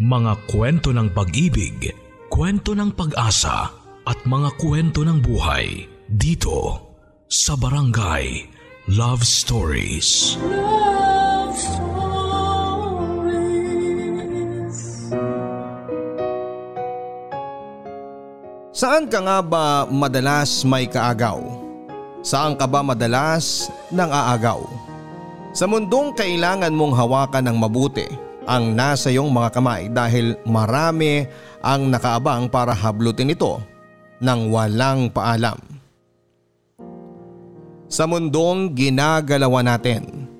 Mga kwento ng pag-ibig, kwento ng pag-asa at mga kwento ng buhay dito sa Barangay Love Stories. Love Stories. Saan ka nga ba madalas may kaagaw? Saan ka ba madalas nang aagaw? Sa mundong kailangan mong hawakan ng mabuti ang nasa iyong mga kamay dahil marami ang nakaabang para hablutin ito ng walang paalam. Sa mundong ginagalawa natin,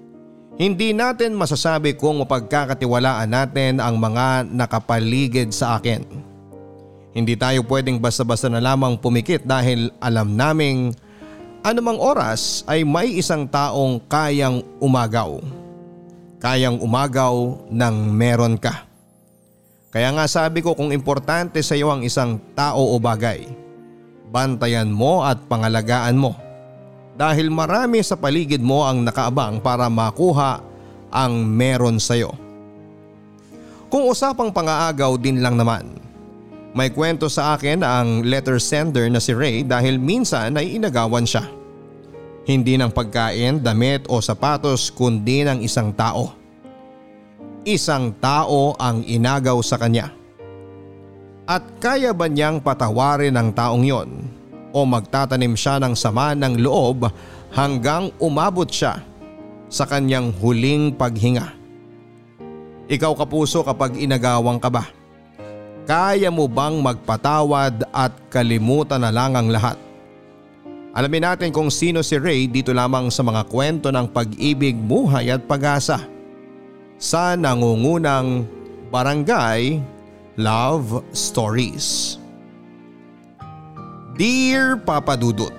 hindi natin masasabi kung mapagkakatiwalaan natin ang mga nakapaligid sa akin. Hindi tayo pwedeng basta-basta na lamang pumikit dahil alam naming anumang oras ay may isang taong kayang umagaw. Kayang umagaw ng meron ka. Kaya nga sabi ko kung importante sa iyo ang isang tao o bagay, bantayan mo at pangalagaan mo. Dahil marami sa paligid mo ang nakaabang para makuha ang meron sa iyo. Kung usapang pangaagaw din lang naman, may kwento sa akin ang letter sender na si Ray dahil minsan ay inagawan siya. Hindi ng pagkain, damit o sapatos kundi ng isang tao. Isang tao ang inagaw sa kanya. At kaya ba niyang patawarin ang taong yon o magtatanim siya ng sama ng loob hanggang umabot siya sa kanyang huling paghinga? Ikaw kapuso kapag inagawang ka ba? Kaya mo bang magpatawad at kalimutan na lang ang lahat? Alamin natin kung sino si Ray dito lamang sa mga kwento ng pag-ibig, buhay at pag-asa. Sa nangungunang Barangay Love Stories. Dear Papa Dudut,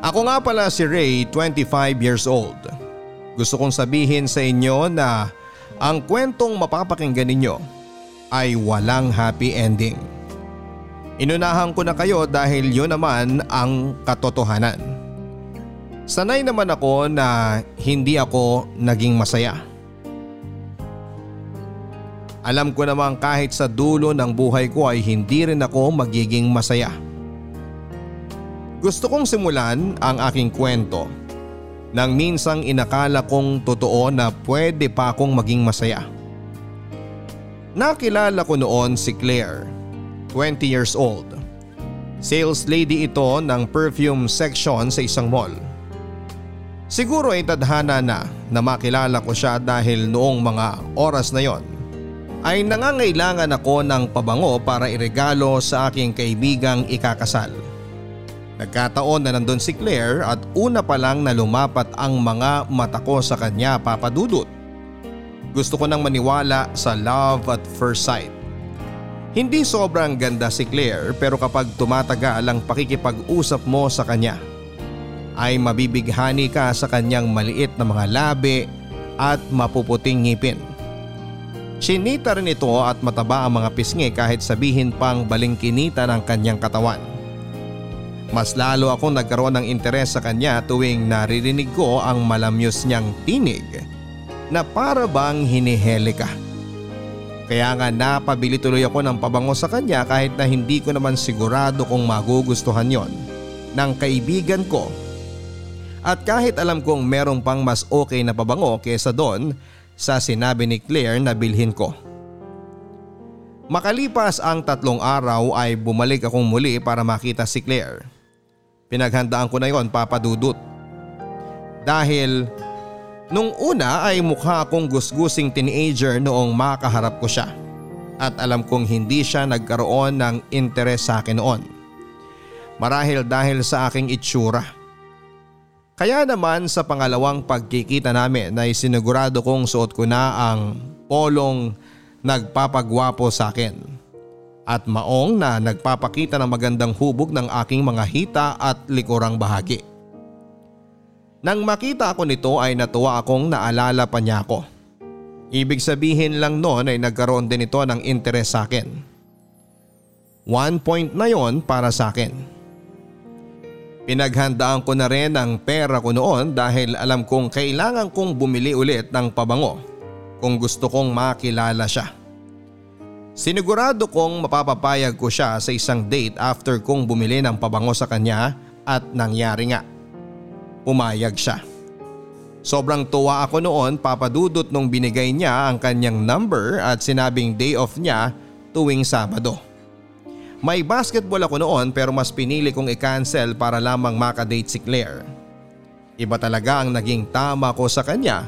Ako nga pala si Ray, 25 years old. Gusto kong sabihin sa inyo na ang kwentong mapapakinggan ninyo ay walang happy ending. Inunahan ko na kayo dahil yun naman ang katotohanan. Sanay naman ako na hindi ako naging masaya. Alam ko naman kahit sa dulo ng buhay ko ay hindi rin ako magiging masaya. Gusto kong simulan ang aking kwento nang minsang inakala kong totoo na pwede pa akong maging masaya. Nakilala ko noon si Claire, 20 years old. Sales lady ito ng perfume section sa isang mall. Siguro ay tadhana na na makilala ko siya dahil noong mga oras na yon ay nangangailangan ako ng pabango para iregalo sa aking kaibigang ikakasal. Nagkataon na nandun si Claire at una pa lang na lumapat ang mga mata ko sa kanya papadudot gusto ko nang maniwala sa love at first sight. Hindi sobrang ganda si Claire pero kapag tumatagal ang pakikipag-usap mo sa kanya ay mabibighani ka sa kanyang maliit na mga labi at mapuputing ngipin. Sinita rin ito at mataba ang mga pisngi kahit sabihin pang balingkinita ng kanyang katawan. Mas lalo akong nagkaroon ng interes sa kanya tuwing naririnig ko ang malamyos niyang tinig na para bang hinihele ka. Kaya nga napabili tuloy ako ng pabango sa kanya kahit na hindi ko naman sigurado kung magugustuhan yon ng kaibigan ko. At kahit alam kong merong pang mas okay na pabango kesa doon sa sinabi ni Claire na bilhin ko. Makalipas ang tatlong araw ay bumalik akong muli para makita si Claire. Pinaghandaan ko na yon papadudot. Dahil Nung una ay mukha akong gusgusing teenager noong makaharap ko siya at alam kong hindi siya nagkaroon ng interes sa akin noon. Marahil dahil sa aking itsura. Kaya naman sa pangalawang pagkikita namin ay sinigurado kong suot ko na ang polong nagpapagwapo sa akin at maong na nagpapakita ng magandang hubog ng aking mga hita at likurang bahagi. Nang makita ako nito ay natuwa akong naalala pa niya ako. Ibig sabihin lang noon ay nagkaroon din ito ng interes sa akin. One point na yon para sa akin. Pinaghandaan ko na rin ang pera ko noon dahil alam kong kailangan kong bumili ulit ng pabango kung gusto kong makilala siya. Sinigurado kong mapapapayag ko siya sa isang date after kong bumili ng pabango sa kanya at nangyari nga. Pumayag siya. Sobrang tuwa ako noon papadudot nung binigay niya ang kanyang number at sinabing day off niya tuwing Sabado. May basketball ako noon pero mas pinili kong i-cancel para lamang makadate si Claire. Iba talaga ang naging tama ko sa kanya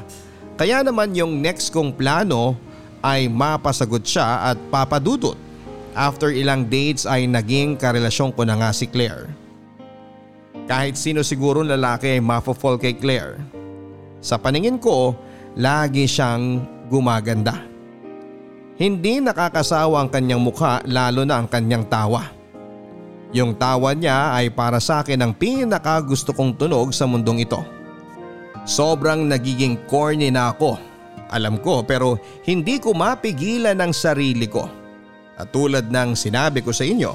kaya naman yung next kong plano ay mapasagot siya at papadudot. After ilang dates ay naging karelasyon ko na nga si Claire. Kahit sino siguro lalaki ay mapofall kay Claire sa paningin ko, lagi siyang gumaganda. Hindi nakakasawa ang kanyang mukha lalo na ang kanyang tawa. Yung tawa niya ay para sa akin ang pinaka gusto kong tunog sa mundong ito. Sobrang nagiging corny na ako. Alam ko pero hindi ko mapigilan ang sarili ko. At tulad ng sinabi ko sa inyo,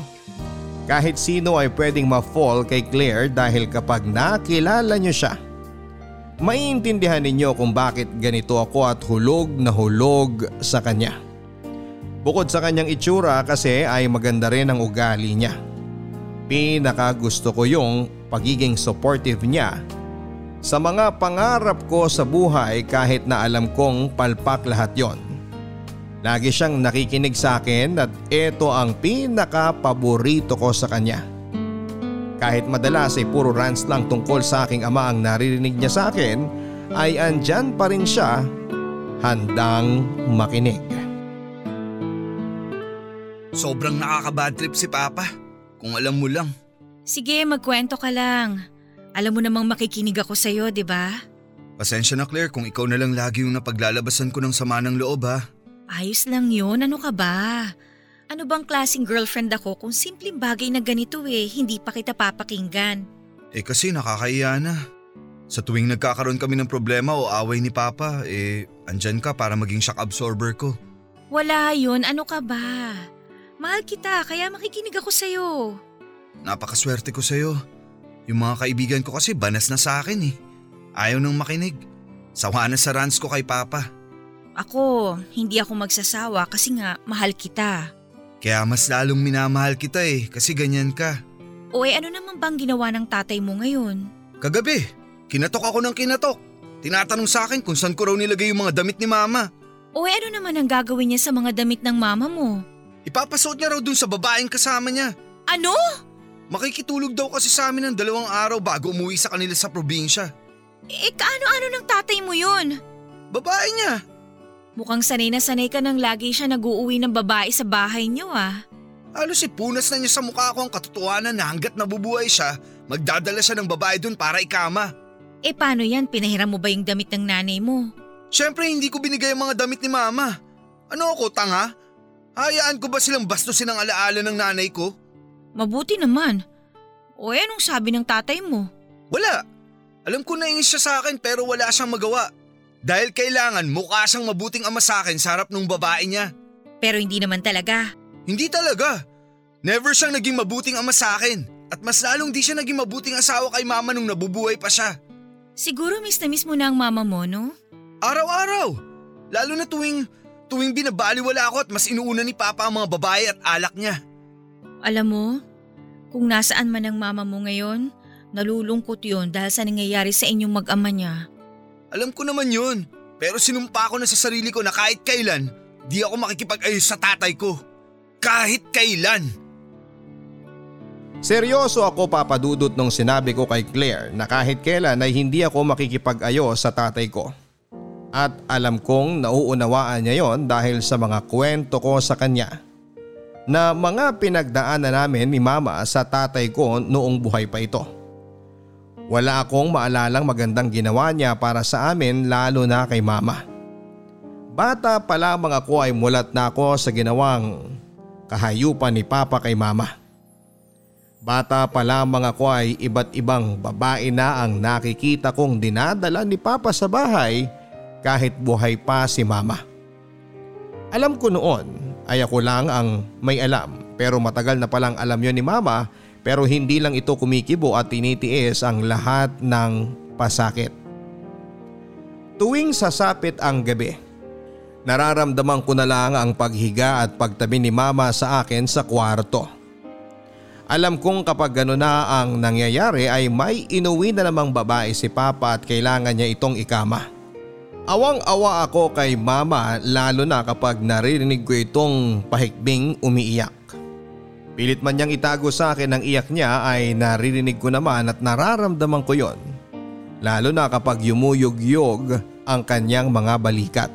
kahit sino ay pwedeng ma-fall kay Claire dahil kapag nakilala niyo siya, Maiintindihan ninyo kung bakit ganito ako at hulog na hulog sa kanya. Bukod sa kanyang itsura kasi ay maganda rin ang ugali niya. Pinaka gusto ko yung pagiging supportive niya sa mga pangarap ko sa buhay kahit na alam kong palpak lahat yon. Lagi siyang nakikinig sa akin at ito ang pinaka paborito ko sa kanya. Kahit madalas ay puro rants lang tungkol sa aking ama ang naririnig niya sa akin ay andyan pa rin siya handang makinig. Sobrang nakaka-bad trip si Papa. Kung alam mo lang. Sige, magkwento ka lang. Alam mo namang makikinig ako sa'yo, di ba? Pasensya na Claire kung ikaw na lang lagi yung napaglalabasan ko ng sama ng loob ha. Ayos lang yun, ano ka ba? Ano bang klaseng girlfriend ako kung simpleng bagay na ganito eh, hindi pa kita papakinggan? Eh kasi nakakaiya na. Sa tuwing nagkakaroon kami ng problema o away ni Papa, eh andyan ka para maging shock absorber ko. Wala yun, ano ka ba? Mahal kita, kaya makikinig ako sa'yo. Napakaswerte ko sa'yo. Yung mga kaibigan ko kasi banas na sa akin eh. Ayaw nang makinig. Sawa na sa rants ko kay Papa. Ako, hindi ako magsasawa kasi nga mahal kita. Kaya mas lalong minamahal kita eh kasi ganyan ka. O eh ano naman bang ginawa ng tatay mo ngayon? Kagabi, kinatok ako ng kinatok. Tinatanong sa akin kung saan ko raw nilagay yung mga damit ni mama. O eh ano naman ang gagawin niya sa mga damit ng mama mo? Ipapasuot niya raw dun sa babaeng kasama niya. Ano? Makikitulog daw kasi sa amin ng dalawang araw bago umuwi sa kanila sa probinsya. Eh kaano-ano ng tatay mo yun? Babae niya. Mukhang sanay na sanay ka nang lagi siya nag-uuwi ng babae sa bahay niyo ah. Halos ipunas na niya sa mukha ko ang katotohanan na hanggat nabubuhay siya, magdadala siya ng babae dun para ikama. Eh paano yan? Pinahiram mo ba yung damit ng nanay mo? Siyempre hindi ko binigay ang mga damit ni mama. Ano ako, tanga? Hayaan ko ba silang bastusin ang alaala ng nanay ko? Mabuti naman. O eh anong sabi ng tatay mo? Wala. Alam ko na siya sa akin pero wala siyang magawa. Dahil kailangan mukha siyang mabuting ama sa akin sa harap ng babae niya. Pero hindi naman talaga. Hindi talaga. Never siyang naging mabuting ama sa akin. At mas lalong di siya naging mabuting asawa kay mama nung nabubuhay pa siya. Siguro miss na miss mo na ang mama mo, no? Araw-araw. Lalo na tuwing, tuwing binabaliwala ako at mas inuuna ni Papa ang mga babae at alak niya. Alam mo, kung nasaan man ang mama mo ngayon, nalulungkot yon dahil sa nangyayari sa inyong mag-ama niya. Alam ko naman yun. Pero sinumpa ko na sa sarili ko na kahit kailan, di ako makikipag-ayos sa tatay ko. Kahit kailan. Seryoso ako papadudot nung sinabi ko kay Claire na kahit kailan ay hindi ako makikipag-ayos sa tatay ko. At alam kong nauunawaan niya yon dahil sa mga kwento ko sa kanya na mga pinagdaanan namin ni mama sa tatay ko noong buhay pa ito. Wala akong maalalang magandang ginawa niya para sa amin lalo na kay mama. Bata pa lamang ako ay mulat na ako sa ginawang kahayupan ni papa kay mama. Bata pa lamang ako ay iba't ibang babae na ang nakikita kong dinadala ni papa sa bahay kahit buhay pa si mama. Alam ko noon ay ako lang ang may alam pero matagal na palang alam yon ni mama pero hindi lang ito kumikibo at tinitiis ang lahat ng pasakit. Tuwing sasapit ang gabi, Nararamdaman ko na lang ang paghiga at pagtabi ni mama sa akin sa kwarto. Alam kong kapag gano'n na ang nangyayari ay may inuwi na namang babae si Papa at kailangan niya itong ikama. Awang-awa ako kay mama lalo na kapag naririnig ko itong pahikbing umiiyak. Pilit man niyang itago sa akin ang iyak niya ay naririnig ko naman at nararamdaman ko yon. Lalo na kapag yumuyog-yog ang kanyang mga balikat.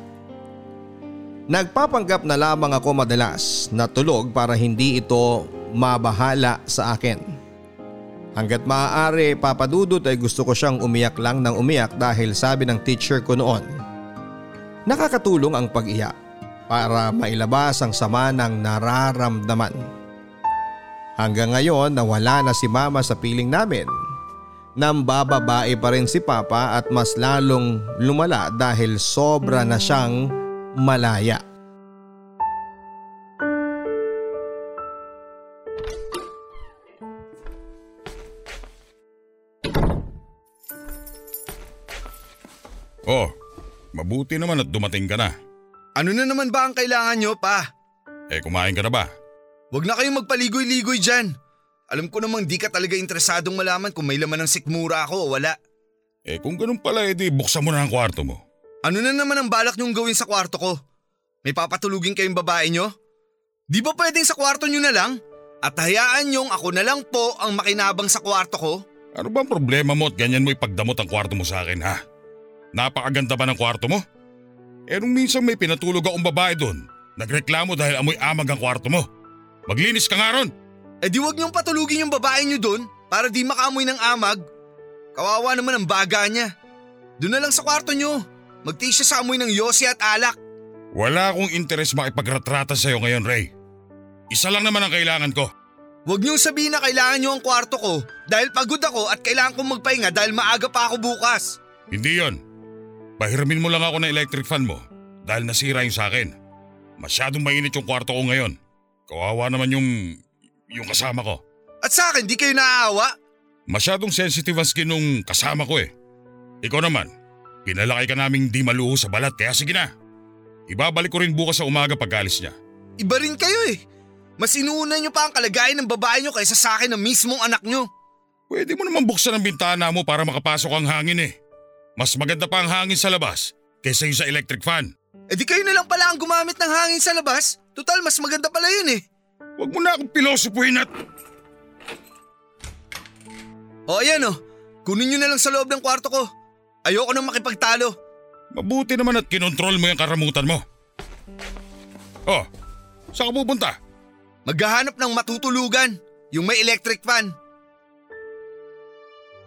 Nagpapanggap na lamang ako madalas na tulog para hindi ito mabahala sa akin. Hanggat maaari papadudot ay gusto ko siyang umiyak lang ng umiyak dahil sabi ng teacher ko noon. Nakakatulong ang pag-iyak para mailabas ang sama ng nararamdaman. Hanggang ngayon nawala na si mama sa piling namin. Nang bababae pa rin si papa at mas lalong lumala dahil sobra na siyang malaya. Oh, mabuti naman at dumating ka na. Ano na naman ba ang kailangan nyo, pa? Eh kumain ka na ba? Huwag na kayong magpaligoy-ligoy dyan. Alam ko namang di ka talaga interesadong malaman kung may laman ng sikmura ako o wala. Eh kung ganun pala edi buksan mo na ang kwarto mo. Ano na naman ang balak nyong gawin sa kwarto ko? May papatulugin kayong babae nyo? Di ba pwedeng sa kwarto nyo na lang? At hayaan nyong ako na lang po ang makinabang sa kwarto ko? Ano bang problema mo at ganyan mo ipagdamot ang kwarto mo sa akin ha? Napakaganda ba ng kwarto mo? Eh nung minsan may pinatulog akong babae doon, nagreklamo dahil amoy amag ang kwarto mo. Maglinis ka nga ron! Eh di wag niyong patulugin yung babae niyo doon para di makaamoy ng amag. Kawawa naman ang baga niya. Doon na lang sa kwarto niyo. Magtiis siya sa amoy ng yosi at alak. Wala akong interes makipagratrata sa'yo ngayon, Ray. Isa lang naman ang kailangan ko. Huwag niyong sabihin na kailangan niyo ang kwarto ko dahil pagod ako at kailangan kong magpahinga dahil maaga pa ako bukas. Hindi yon. Pahiramin mo lang ako ng electric fan mo dahil nasira yung sa akin. Masyadong mainit yung kwarto ko ngayon. Kawawa naman yung, yung kasama ko. At sa akin, di kayo naaawa? Masyadong sensitive ang skin nung kasama ko eh. Ikaw naman, pinalaki ka naming di maluho sa balat kaya sige na. Ibabalik ko rin bukas sa umaga pag alis niya. Iba rin kayo eh. Mas inuuna niyo pa ang kalagayan ng babae niyo kaysa sa akin ng mismong anak niyo. Pwede mo naman buksan ang bintana mo para makapasok ang hangin eh. Mas maganda pa ang hangin sa labas kaysa yung sa electric fan. E di kayo na lang pala ang gumamit ng hangin sa labas. Total, mas maganda pala yun eh. Huwag mo na akong pilosopuhin at... O ayan o, kunin nyo na lang sa loob ng kwarto ko. Ayoko nang makipagtalo. Mabuti naman at kinontrol mo yung karamutan mo. Oh, saan ka pupunta? Maghahanap ng matutulugan, yung may electric fan.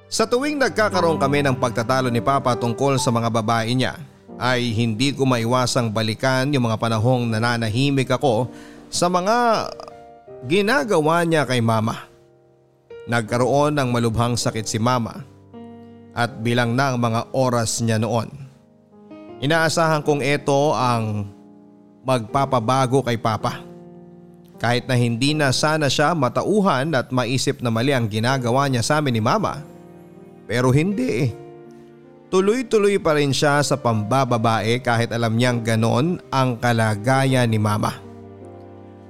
Sa tuwing nagkakaroon kami ng pagtatalo ni Papa tungkol sa mga babae niya ay hindi ko maiwasang balikan yung mga panahong nananahimik ako sa mga ginagawa niya kay Mama. Nagkaroon ng malubhang sakit si Mama at bilang na ang mga oras niya noon. Inaasahan kong ito ang magpapabago kay Papa. Kahit na hindi na sana siya matauhan at maisip na mali ang ginagawa niya sa amin ni Mama. Pero hindi eh. Tuloy-tuloy pa rin siya sa pambababae kahit alam niyang ganon ang kalagayan ni Mama.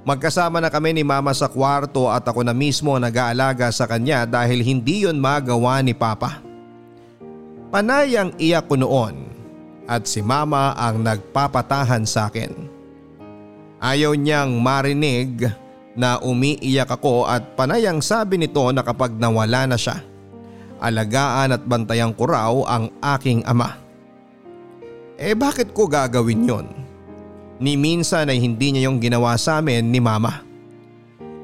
Magkasama na kami ni Mama sa kwarto at ako na mismo nag-aalaga sa kanya dahil hindi yon magawa ni Papa. Panay ang iyak ko noon at si Mama ang nagpapatahan sa akin. Ayaw niyang marinig na umiiyak ako at panay ang sabi nito na kapag nawala na siya, alagaan at bantayan ko raw ang aking ama. Eh bakit ko gagawin yon? Ni minsan ay hindi niya yung ginawa sa amin ni mama.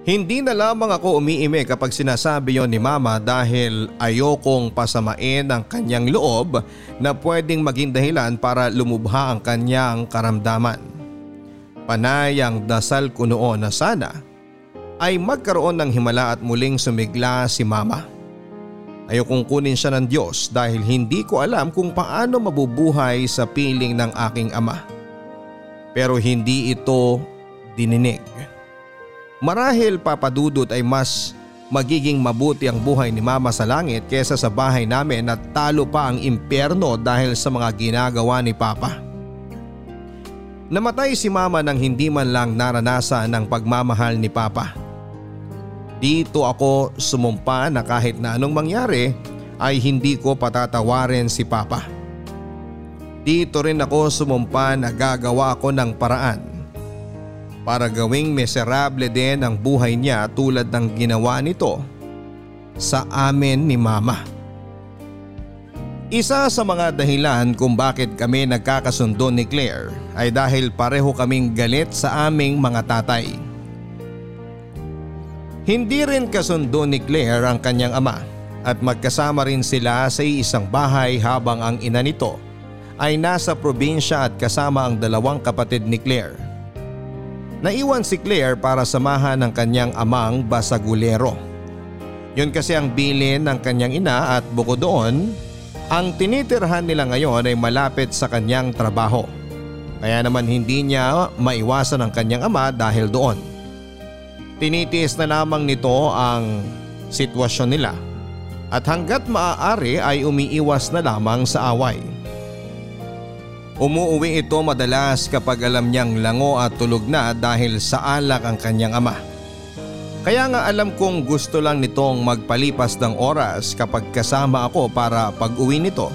Hindi na lamang ako umiime kapag sinasabi yon ni mama dahil ayokong pasamain ang kanyang loob na pwedeng maging dahilan para lumubha ang kanyang karamdaman. Panay ang dasal ko noon na sana ay magkaroon ng himala at muling sumigla si mama. Ayokong kunin siya ng Diyos dahil hindi ko alam kung paano mabubuhay sa piling ng aking ama. Pero hindi ito dininig. Marahil papadudot ay mas magiging mabuti ang buhay ni mama sa langit kesa sa bahay namin at talo pa ang impyerno dahil sa mga ginagawa ni papa. Namatay si mama nang hindi man lang naranasan ang pagmamahal ni papa. Dito ako sumumpa na kahit na anong mangyari ay hindi ko patatawarin si papa. Dito rin ako sumumpa na gagawa ako ng paraan para gawing miserable din ang buhay niya tulad ng ginawa nito sa amin ni mama. Isa sa mga dahilan kung bakit kami nagkakasundo ni Claire ay dahil pareho kaming galit sa aming mga tatay. Hindi rin kasundo ni Claire ang kanyang ama at magkasama rin sila sa isang bahay habang ang ina nito ay nasa probinsya at kasama ang dalawang kapatid ni Claire. Naiwan si Claire para samahan ng kanyang amang basagulero. Yun kasi ang bilin ng kanyang ina at bukod doon, ang tinitirhan nila ngayon ay malapit sa kanyang trabaho. Kaya naman hindi niya maiwasan ang kanyang ama dahil doon. Tinitiis na lamang nito ang sitwasyon nila at hanggat maaari ay umiiwas na lamang sa away. Umuuwi ito madalas kapag alam niyang lango at tulog na dahil sa alak ang kanyang ama. Kaya nga alam kong gusto lang nitong magpalipas ng oras kapag kasama ako para pag uwi nito.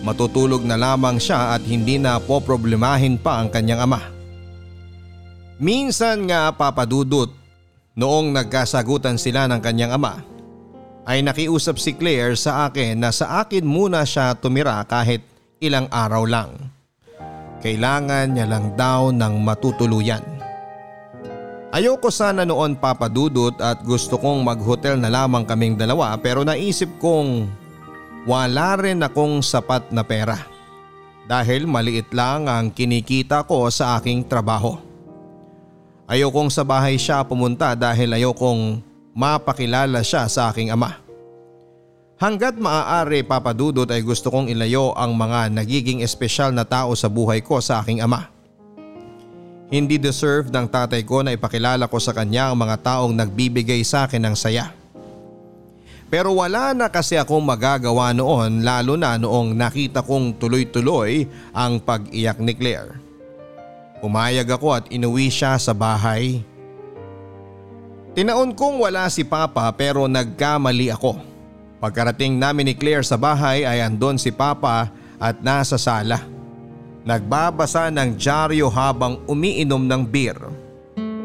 Matutulog na lamang siya at hindi na poproblemahin pa ang kanyang ama. Minsan nga papadudot noong nagkasagutan sila ng kanyang ama ay nakiusap si Claire sa akin na sa akin muna siya tumira kahit ilang araw lang. Kailangan niya lang daw ng matutuluyan. Ayoko sana noon papadudot at gusto kong mag-hotel na lamang kaming dalawa pero naisip kong wala rin akong sapat na pera. Dahil maliit lang ang kinikita ko sa aking trabaho. Ayokong sa bahay siya pumunta dahil ayokong mapakilala siya sa aking ama. Hanggat maaari papadudot ay gusto kong ilayo ang mga nagiging espesyal na tao sa buhay ko sa aking ama. Hindi deserve ng tatay ko na ipakilala ko sa kanya ang mga taong nagbibigay sa akin ng saya. Pero wala na kasi akong magagawa noon lalo na noong nakita kong tuloy-tuloy ang pag-iyak ni Claire. Pumayag ako at inuwi siya sa bahay. Tinaon kong wala si Papa pero nagkamali ako. Pagkarating namin ni Claire sa bahay ay andon si Papa at nasa sala. Nagbabasa ng dyaryo habang umiinom ng beer.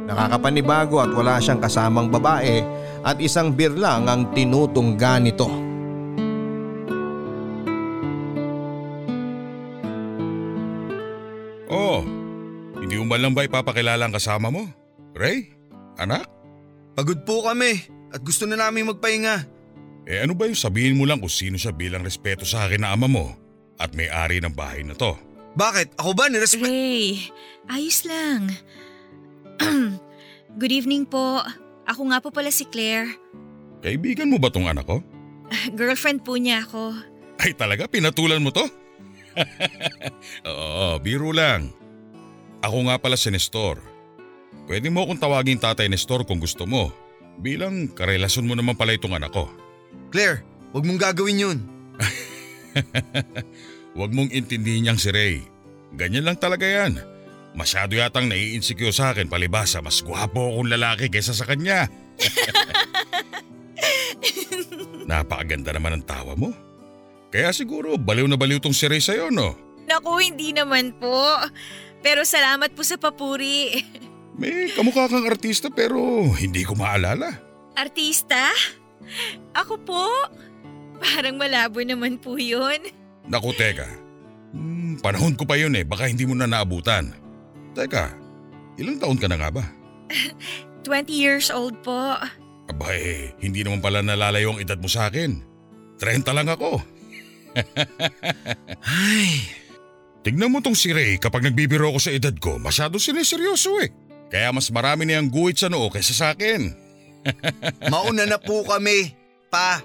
Nakakapanibago at wala siyang kasamang babae at isang beer lang ang tinutungga nito. Oh, hindi mo man lang ba ipapakilala ang kasama mo? Ray? Anak? Pagod po kami at gusto na namin magpahinga. Eh ano ba yung sabihin mo lang kung sino siya bilang respeto sa akin na ama mo at may-ari ng bahay na to? Bakit? Ako ba nirespeto? Ray, ayos lang. Good evening po. Ako nga po pala si Claire. Kaibigan mo ba tong anak ko? Girlfriend po niya ako. Ay talaga, pinatulan mo to? Oo, biro lang. Ako nga pala si Nestor. Pwede mo akong tawagin tatay Nestor kung gusto mo. Bilang karelasyon mo naman pala itong anak ko. Claire, wag mong gagawin yun. Huwag mong intindihin niyang si Ray. Ganyan lang talaga yan. Masyado yatang nai-insecure sa akin palibasa mas gwapo akong lalaki kaysa sa kanya. Napakaganda naman ang tawa mo. Kaya siguro baliw na baliw tong si Ray sa'yo no? Naku, hindi naman po. Pero salamat po sa papuri. May kamukha kang artista pero hindi ko maalala. Artista? Ako po? Parang malabo naman po yun. Naku teka, hmm, panahon ko pa yun eh, baka hindi mo na naabutan. Teka, ilang taon ka na nga ba? 20 years old po. Aba eh, hindi naman pala nalalayo ang edad mo sa akin. 30 lang ako. Ay, Tignan mo tong si Ray kapag nagbibiro ako sa edad ko, masyado sineseryoso eh. Kaya mas marami niyang guhit sa noo kaysa sa akin. mauna na po kami. Pa,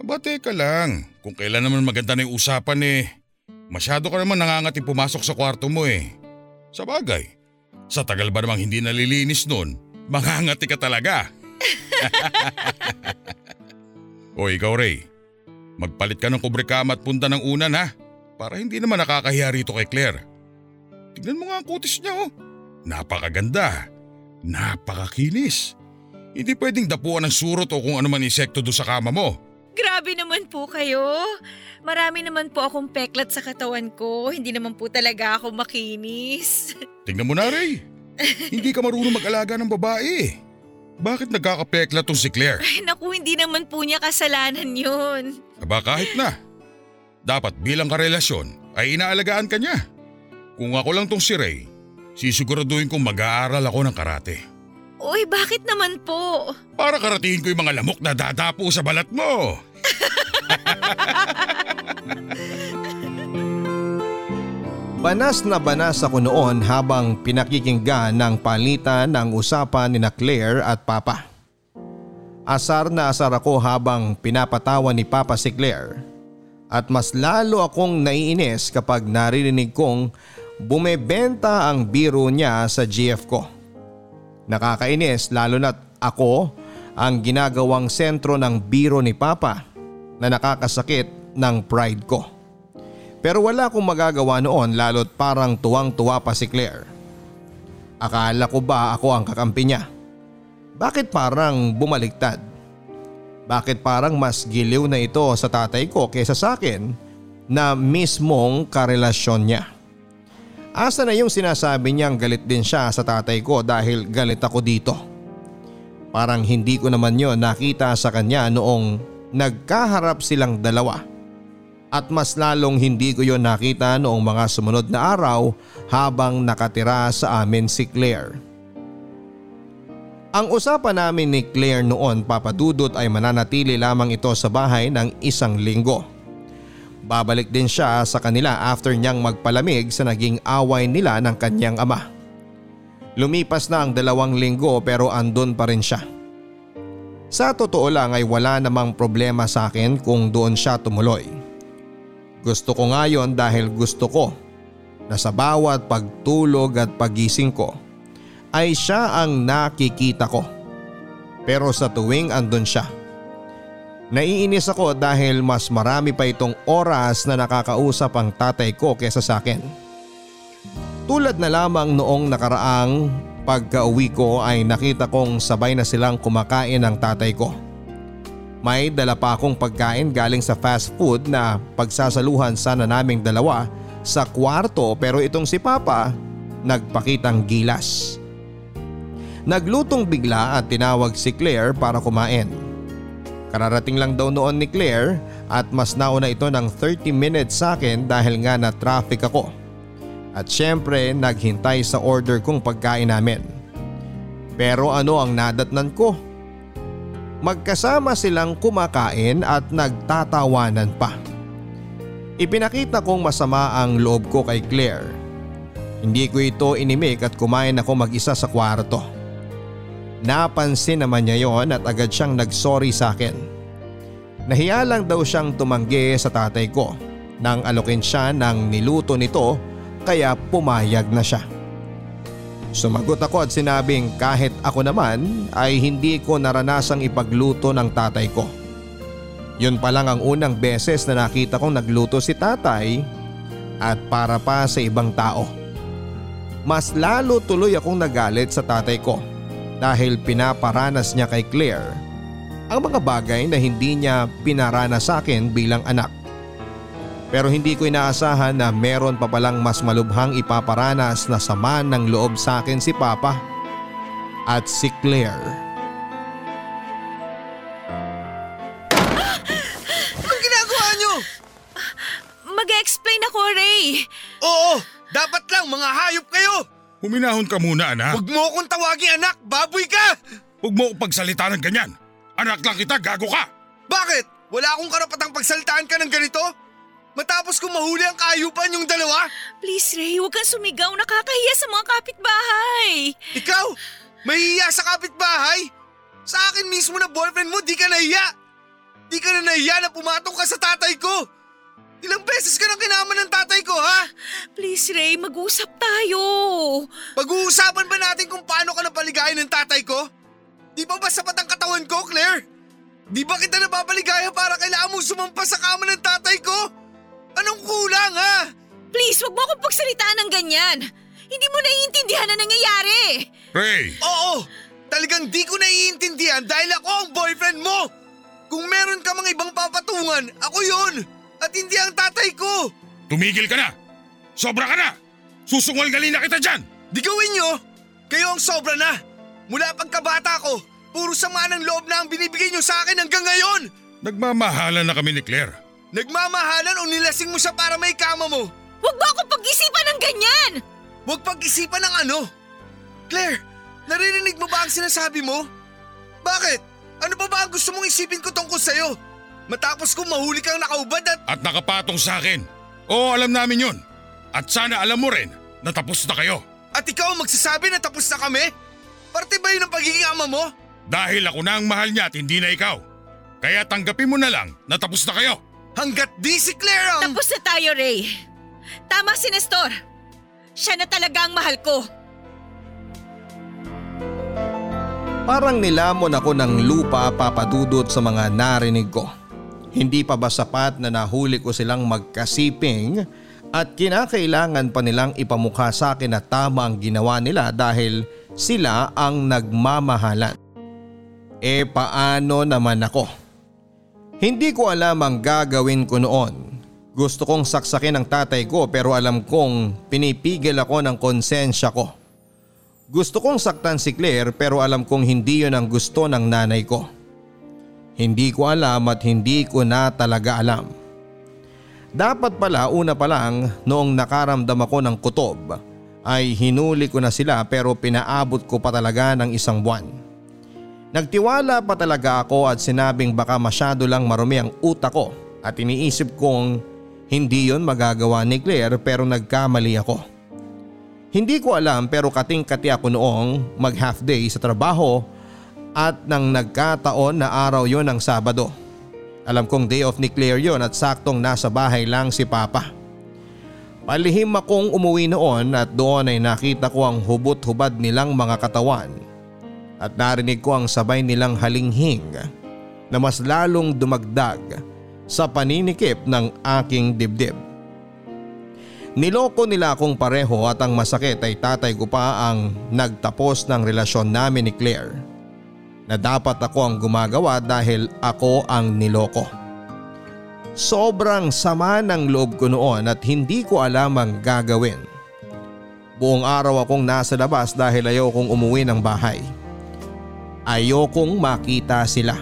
Aba teka lang, kung kailan naman maganda na yung usapan eh. Masyado ka naman nangangati pumasok sa kwarto mo eh. Sa bagay, sa tagal ba namang hindi nalilinis nun, mangangati ka talaga. o ikaw Ray, magpalit ka ng kubre kama at punta ng unan ha, para hindi naman nakakahiya rito kay Claire. Tignan mo nga ang kutis niya oh. Napakaganda. Napakakinis. Hindi pwedeng dapuan ng surot o kung ano man insekto doon sa kama mo. Grabe naman po kayo. Marami naman po akong peklat sa katawan ko. Hindi naman po talaga ako makinis. Tingnan mo na, Ray. Hindi ka marunong mag-alaga ng babae. Bakit nagkakapekla tong si Claire? Ay naku, hindi naman po niya kasalanan yun. Aba kahit na. Dapat bilang karelasyon ay inaalagaan ka niya. Kung ako lang tong si Ray, sisiguraduhin kong mag-aaral ako ng karate. Uy, bakit naman po? Para karatingin ko yung mga lamok na dadapo sa balat mo. Banas na banas ako noon habang pinakikinggan ng palitan ng usapan ni na Claire at Papa. Asar na asar ako habang pinapatawa ni Papa si Claire at mas lalo akong naiinis kapag naririnig kong bumebenta ang biro niya sa GF ko. Nakakainis lalo na't ako ang ginagawang sentro ng biro ni Papa na nakakasakit ng pride ko. Pero wala akong magagawa noon lalo't parang tuwang-tuwa pa si Claire. Akala ko ba ako ang kakampi niya? Bakit parang bumaliktad? Bakit parang mas giliw na ito sa tatay ko kaysa sa akin na mismong karelasyon niya? Asa na yung sinasabi niyang galit din siya sa tatay ko dahil galit ako dito? Parang hindi ko naman yon nakita sa kanya noong nagkaharap silang dalawa at mas lalong hindi ko yon nakita noong mga sumunod na araw habang nakatira sa amin si Claire. Ang usapan namin ni Claire noon papadudot ay mananatili lamang ito sa bahay ng isang linggo. Babalik din siya sa kanila after niyang magpalamig sa naging away nila ng kanyang ama. Lumipas na ang dalawang linggo pero andun pa rin siya. Sa totoo lang ay wala namang problema sa akin kung doon siya tumuloy. Gusto ko nga yon dahil gusto ko na sa bawat pagtulog at pagising ko ay siya ang nakikita ko. Pero sa tuwing andun siya, naiinis ako dahil mas marami pa itong oras na nakakausap ang tatay ko kesa sa akin. Tulad na lamang noong nakaraang pagka-uwi ko ay nakita kong sabay na silang kumakain ng tatay ko. May dala pa akong pagkain galing sa fast food na pagsasaluhan sana naming dalawa sa kwarto pero itong si Papa nagpakitang gilas. Naglutong bigla at tinawag si Claire para kumain. Kararating lang daw noon ni Claire at mas nauna ito ng 30 minutes sa akin dahil nga na traffic ako. At syempre naghintay sa order kong pagkain namin. Pero ano ang nadatnan ko? Magkasama silang kumakain at nagtatawanan pa. Ipinakita kong masama ang loob ko kay Claire. Hindi ko ito inimik at kumain ako mag-isa sa kwarto. Napansin naman niya yon at agad siyang nagsorry sa akin. Nahiya lang daw siyang tumanggi sa tatay ko nang alokin siya ng niluto nito kaya pumayag na siya. Sumagot ako at sinabing kahit ako naman ay hindi ko naranasang ipagluto ng tatay ko. Yun pa lang ang unang beses na nakita kong nagluto si tatay at para pa sa ibang tao. Mas lalo tuloy akong nagalit sa tatay ko dahil pinaparanas niya kay Claire ang mga bagay na hindi niya pinaranas sa akin bilang anak. Pero hindi ko inaasahan na meron pa palang mas malubhang ipaparanas na sama ng loob sa akin si Papa at si Claire. Anong ginagawa nyo? Mag-explain ako, Ray. Oo, dapat lang mga hayop kayo. Huminahon ka muna anak. Huwag mo akong tawagin anak, baboy ka! Huwag mo akong pagsalita ng ganyan. Anak lang kita, gago ka. Bakit? Wala akong karapatang pagsalitaan ka ng ganito? Matapos kong mahuli ang kaayupan yung dalawa? Please, Ray, huwag kang sumigaw. Nakakahiya sa mga kapitbahay. Ikaw, mahihiya sa kapitbahay? Sa akin mismo na boyfriend mo, di ka nahiya. Di ka na nahiya na pumatong ka sa tatay ko. Ilang beses ka nang kinaman ng tatay ko, ha? Please, Ray, mag-usap tayo. Pag-uusapan ba natin kung paano ka napaligayan ng tatay ko? Di ba ba sapat ang katawan ko, Claire? Di ba kita napapaligaya para kailangan mo sumampas sa kama ng tatay ko? Anong kulang, ha? Please, wag mo akong pagsalitaan ng ganyan. Hindi mo naiintindihan na nangyayari. Ray! Oo! Talagang di ko naiintindihan dahil ako ang boyfriend mo! Kung meron ka mga ibang papatungan, ako yon At hindi ang tatay ko! Tumigil ka na! Sobra ka na! Susungal-gali na kita dyan! Di gawin nyo! Kayo ang sobra na! Mula pagkabata ko, puro sama ng loob na ang binibigay nyo sa akin hanggang ngayon! Nagmamahalan na kami ni Claire. Nagmamahalan o nilasing mo siya para may kama mo? Huwag mo akong pag-isipan ng ganyan! Huwag pag-isipan ng ano! Claire, naririnig mo ba ang sinasabi mo? Bakit? Ano pa ba ang gusto mong isipin ko tungkol sa'yo? Matapos kong mahuli kang nakaubad at… At nakapatong sa akin. Oo, alam namin yon. At sana alam mo rin na tapos na kayo. At ikaw ang magsasabi na tapos na kami? Parte ba yun ng pagiging ama mo? Dahil ako na ang mahal niya at hindi na ikaw. Kaya tanggapin mo na lang na tapos na kayo. Hanggat di si Claire ang… Tapos na tayo, Ray. Tama si Nestor. Siya na talaga ang mahal ko. Parang nilamon ako ng lupa papadudot sa mga narinig ko. Hindi pa ba sapat na nahuli ko silang magkasiping at kinakailangan pa nilang ipamukha sa akin na tama ang ginawa nila dahil sila ang nagmamahalan. E paano naman ako? Hindi ko alam ang gagawin ko noon. Gusto kong saksakin ang tatay ko pero alam kong pinipigil ako ng konsensya ko. Gusto kong saktan si Claire pero alam kong hindi yon ang gusto ng nanay ko. Hindi ko alam at hindi ko na talaga alam. Dapat pala una pa lang noong nakaramdam ako ng kutob ay hinuli ko na sila pero pinaabot ko pa talaga ng isang buwan. Nagtiwala pa talaga ako at sinabing baka masyado lang marumi ang utak ko at iniisip kong hindi yon magagawa ni Claire pero nagkamali ako. Hindi ko alam pero kating-kati ako noong mag half day sa trabaho at nang nagkataon na araw yon ng Sabado. Alam kong day off ni Claire yon at saktong nasa bahay lang si Papa. Palihim akong umuwi noon at doon ay nakita ko ang hubot-hubad nilang mga katawan at narinig ko ang sabay nilang halinghing na mas lalong dumagdag sa paninikip ng aking dibdib. Niloko nila akong pareho at ang masakit ay tatay ko pa ang nagtapos ng relasyon namin ni Claire. Na dapat ako ang gumagawa dahil ako ang niloko. Sobrang sama ng loob ko noon at hindi ko alam ang gagawin. Buong araw akong nasa labas dahil ayokong umuwi ng bahay. Ayokong makita sila.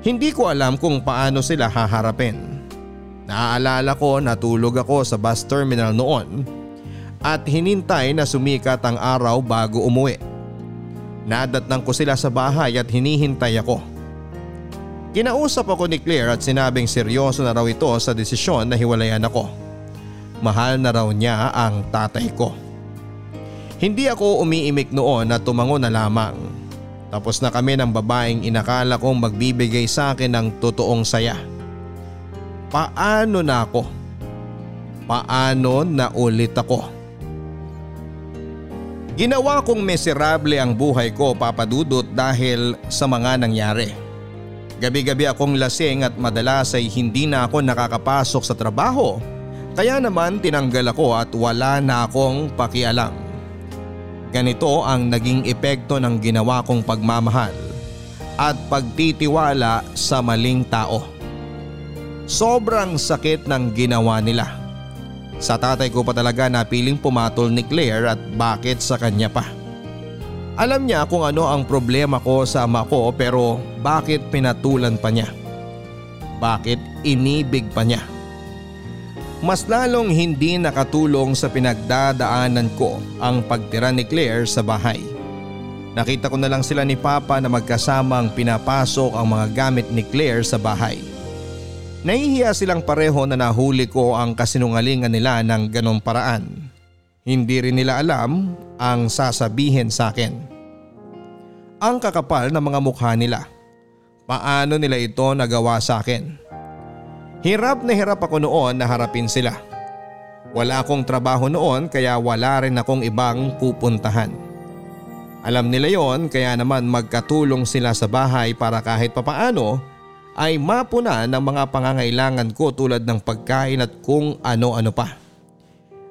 Hindi ko alam kung paano sila haharapin. Naaalala ko natulog ako sa bus terminal noon at hinintay na sumikat ang araw bago umuwi. Nadatnang ko sila sa bahay at hinihintay ako. Kinausap ako ni Claire at sinabing seryoso na raw ito sa desisyon na hiwalayan ako. Mahal na raw niya ang tatay ko. Hindi ako umiimik noon at tumango na lamang. Tapos na kami ng babaeng inakala kong magbibigay sa akin ng totoong saya. Paano na ako? Paano na ulit ako? Ginawa kong miserable ang buhay ko papadudot dahil sa mga nangyari. Gabi-gabi akong lasing at madalas ay hindi na ako nakakapasok sa trabaho kaya naman tinanggal ako at wala na akong pakialam. Ganito ang naging epekto ng ginawa kong pagmamahal at pagtitiwala sa maling tao. Sobrang sakit ng ginawa nila. Sa tatay ko pa talaga napiling pumatol ni Claire at bakit sa kanya pa. Alam niya kung ano ang problema ko sa ama ko pero bakit pinatulan pa niya? Bakit inibig pa niya? Mas lalong hindi nakatulong sa pinagdadaanan ko ang pagtira ni Claire sa bahay. Nakita ko na lang sila ni Papa na magkasamang pinapasok ang mga gamit ni Claire sa bahay. Nahihiya silang pareho na nahuli ko ang kasinungalingan nila ng ganong paraan. Hindi rin nila alam ang sasabihin sa akin. Ang kakapal ng mga mukha nila. Paano nila ito nagawa sa akin? Hirap na hirap ako noon na harapin sila. Wala akong trabaho noon kaya wala rin akong ibang pupuntahan. Alam nila yon kaya naman magkatulong sila sa bahay para kahit papaano ay mapuna ng mga pangangailangan ko tulad ng pagkain at kung ano-ano pa.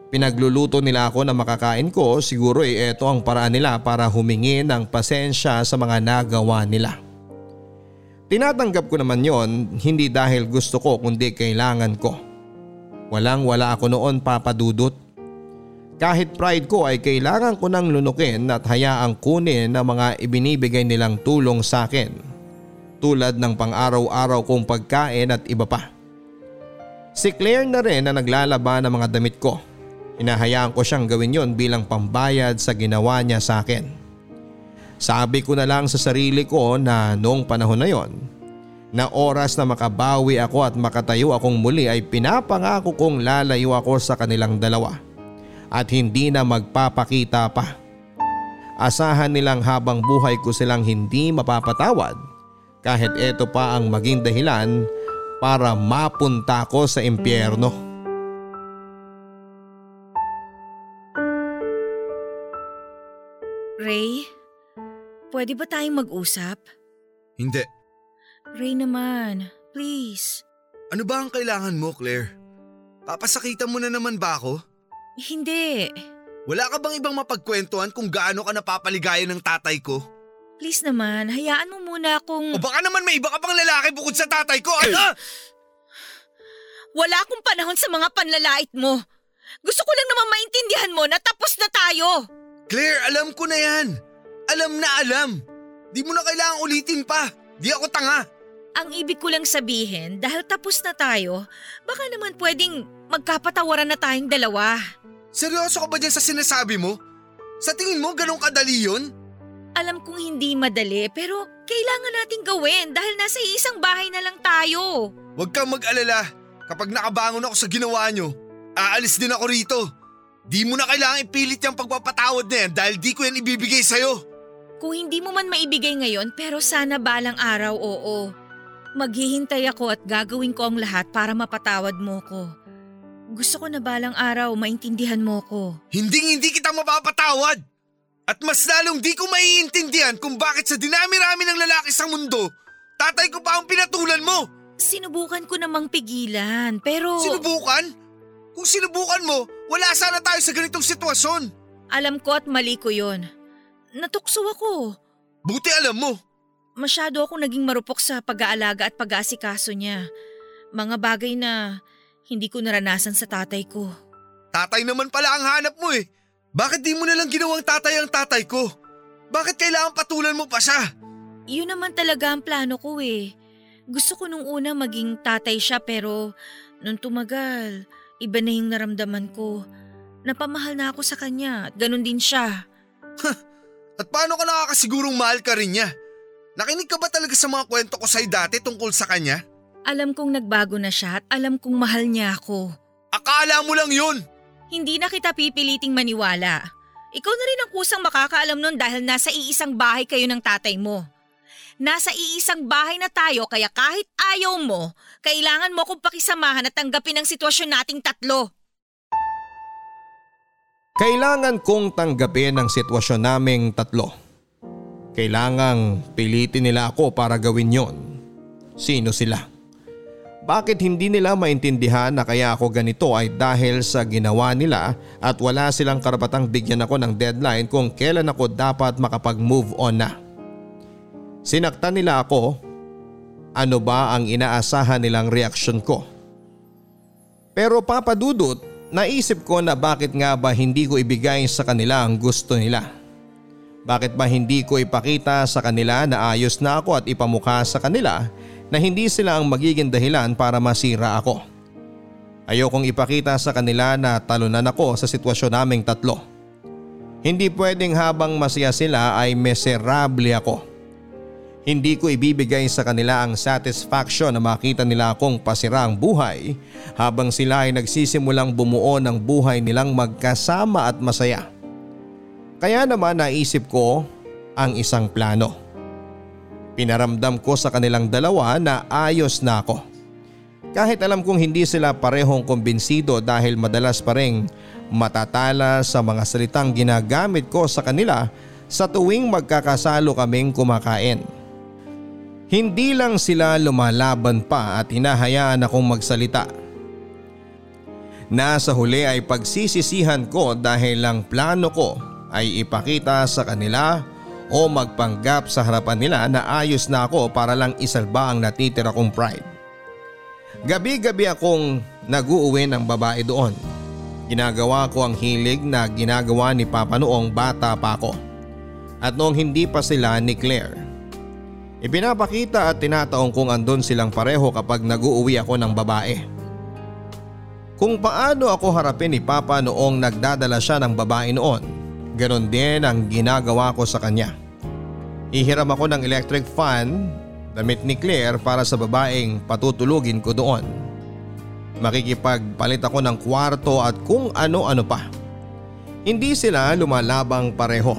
Pinagluluto nila ako na makakain ko siguro eh ito ang paraan nila para humingi ng pasensya sa mga nagawa nila. Tinatanggap ko naman yon hindi dahil gusto ko kundi kailangan ko. Walang wala ako noon papadudot. Kahit pride ko ay kailangan ko nang lunukin at hayaang kunin ang mga ibinibigay nilang tulong sa akin. Tulad ng pang-araw-araw kong pagkain at iba pa. Si Claire na rin na naglalaba ng mga damit ko Hinahayaan ko siyang gawin yon bilang pambayad sa ginawa niya sa akin. Sabi ko na lang sa sarili ko na noong panahon na yon, na oras na makabawi ako at makatayo akong muli ay pinapangako kong lalayo ako sa kanilang dalawa at hindi na magpapakita pa. Asahan nilang habang buhay ko silang hindi mapapatawad kahit ito pa ang maging dahilan para mapunta ko sa impyerno. Ray, pwede ba tayong mag-usap? Hindi. Ray naman, please. Ano ba ang kailangan mo, Claire? Papasakitan mo na naman ba ako? Hindi. Wala ka bang ibang mapagkwentuhan kung gaano ka napapaligaya ng tatay ko? Please naman, hayaan mo muna akong… O baka naman may iba ka pang lalaki bukod sa tatay ko, ano? Wala akong panahon sa mga panlalait mo. Gusto ko lang naman maintindihan mo na tapos na tayo. Claire, alam ko na yan. Alam na alam. Di mo na kailangang ulitin pa. Di ako tanga. Ang ibig ko lang sabihin, dahil tapos na tayo, baka naman pwedeng magkapatawaran na tayong dalawa. Seryoso ka ba dyan sa sinasabi mo? Sa tingin mo, ganun kadali yun? Alam kong hindi madali, pero kailangan nating gawin dahil nasa isang bahay na lang tayo. Huwag kang mag-alala. Kapag nakabangon ako sa ginawa nyo, aalis din ako rito. Di mo na kailangan ipilit yung pagpapatawad na yan dahil di ko yan ibibigay sa'yo. Kung hindi mo man maibigay ngayon pero sana balang araw oo. Maghihintay ako at gagawin ko ang lahat para mapatawad mo ko. Gusto ko na balang araw maintindihan mo ko. Hindi hindi kita mapapatawad. At mas lalong di ko maiintindihan kung bakit sa dinami-rami ng lalaki sa mundo, tatay ko pa ang pinatulan mo. Sinubukan ko namang pigilan pero… Sinubukan? Kung sinubukan mo, wala sana tayo sa ganitong sitwasyon. Alam ko at mali ko yon. Natukso ako. Buti alam mo. Masyado ako naging marupok sa pag-aalaga at pag-aasikaso niya. Mga bagay na hindi ko naranasan sa tatay ko. Tatay naman pala ang hanap mo eh. Bakit di mo na lang ginawang tatay ang tatay ko? Bakit kailangan patulan mo pa siya? Yun naman talaga ang plano ko eh. Gusto ko nung una maging tatay siya pero nung tumagal, Iba na yung naramdaman ko. Napamahal na ako sa kanya at ganun din siya. at paano ka nakakasigurong mahal ka rin niya? Nakinig ka ba talaga sa mga kwento ko sa'yo dati tungkol sa kanya? Alam kong nagbago na siya at alam kong mahal niya ako. Akala mo lang yun! Hindi na kita pipiliting maniwala. Ikaw na rin ang kusang makakaalam nun dahil nasa iisang bahay kayo ng tatay mo. Nasa iisang bahay na tayo kaya kahit ayaw mo, kailangan mo kong pakisamahan at tanggapin ang sitwasyon nating tatlo. Kailangan kong tanggapin ang sitwasyon naming tatlo. Kailangang pilitin nila ako para gawin yon. Sino sila? Bakit hindi nila maintindihan na kaya ako ganito ay dahil sa ginawa nila at wala silang karapatang bigyan ako ng deadline kung kailan ako dapat makapag-move on na. Sinaktan nila ako. Ano ba ang inaasahan nilang reaksyon ko? Pero papadudot, naisip ko na bakit nga ba hindi ko ibigay sa kanila ang gusto nila. Bakit ba hindi ko ipakita sa kanila na ayos na ako at ipamukha sa kanila na hindi sila ang magiging dahilan para masira ako. Ayokong ipakita sa kanila na talunan ako sa sitwasyon naming tatlo. Hindi pwedeng habang masaya sila ay miserable ako. Hindi ko ibibigay sa kanila ang satisfaction na makita nila akong pasira ang buhay habang sila ay nagsisimulang bumuo ng buhay nilang magkasama at masaya. Kaya naman naisip ko ang isang plano. Pinaramdam ko sa kanilang dalawa na ayos na ako. Kahit alam kong hindi sila parehong kumbinsido dahil madalas pa rin matatala sa mga salitang ginagamit ko sa kanila sa tuwing magkakasalo kaming kumakain. Hindi lang sila lumalaban pa at hinahayaan akong magsalita. Nasa huli ay pagsisisihan ko dahil lang plano ko ay ipakita sa kanila o magpanggap sa harapan nila na ayos na ako para lang isalba ang natitira kong pride. Gabi-gabi akong nag-uuwi ng babae doon. Ginagawa ko ang hilig na ginagawa ni Papa noong bata pa ako. At noong hindi pa sila ni Claire. Ipinapakita at tinataong kung andon silang pareho kapag nag-uuwi ako ng babae. Kung paano ako harapin ni Papa noong nagdadala siya ng babae noon, ganon din ang ginagawa ko sa kanya. Ihiram ako ng electric fan, damit ni Claire para sa babaeng patutulugin ko doon. Makikipagpalit ako ng kwarto at kung ano-ano pa. Hindi sila lumalabang pareho.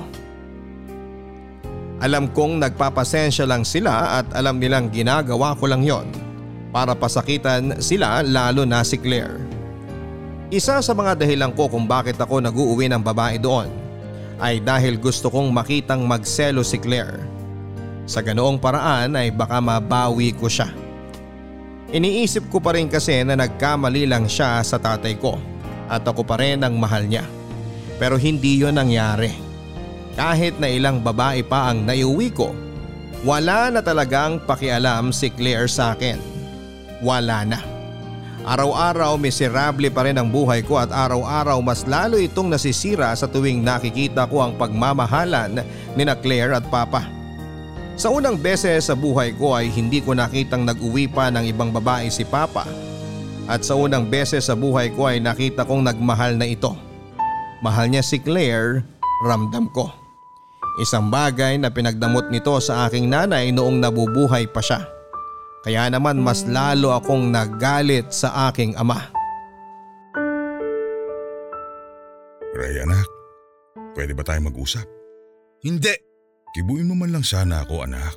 Alam kong nagpapasensya lang sila at alam nilang ginagawa ko lang yon para pasakitan sila lalo na si Claire. Isa sa mga dahilan ko kung bakit ako nag-uuwi ng babae doon ay dahil gusto kong makitang magselo si Claire. Sa ganoong paraan ay baka mabawi ko siya. Iniisip ko pa rin kasi na nagkamali lang siya sa tatay ko at ako pa rin ang mahal niya. Pero hindi yon nangyari. Kahit na ilang babae pa ang naiuwi ko, wala na talagang pakialam si Claire sa akin. Wala na. Araw-araw miserable pa rin ang buhay ko at araw-araw mas lalo itong nasisira sa tuwing nakikita ko ang pagmamahalan ni na Claire at Papa. Sa unang beses sa buhay ko ay hindi ko nakitang nag-uwi pa ng ibang babae si Papa. At sa unang beses sa buhay ko ay nakita kong nagmahal na ito. Mahal niya si Claire, ramdam ko. Isang bagay na pinagdamot nito sa aking nanay noong nabubuhay pa siya. Kaya naman mas lalo akong nagalit sa aking ama. Ray anak, pwede ba tayo mag-usap? Hindi. Kibuin mo man lang sana ako anak.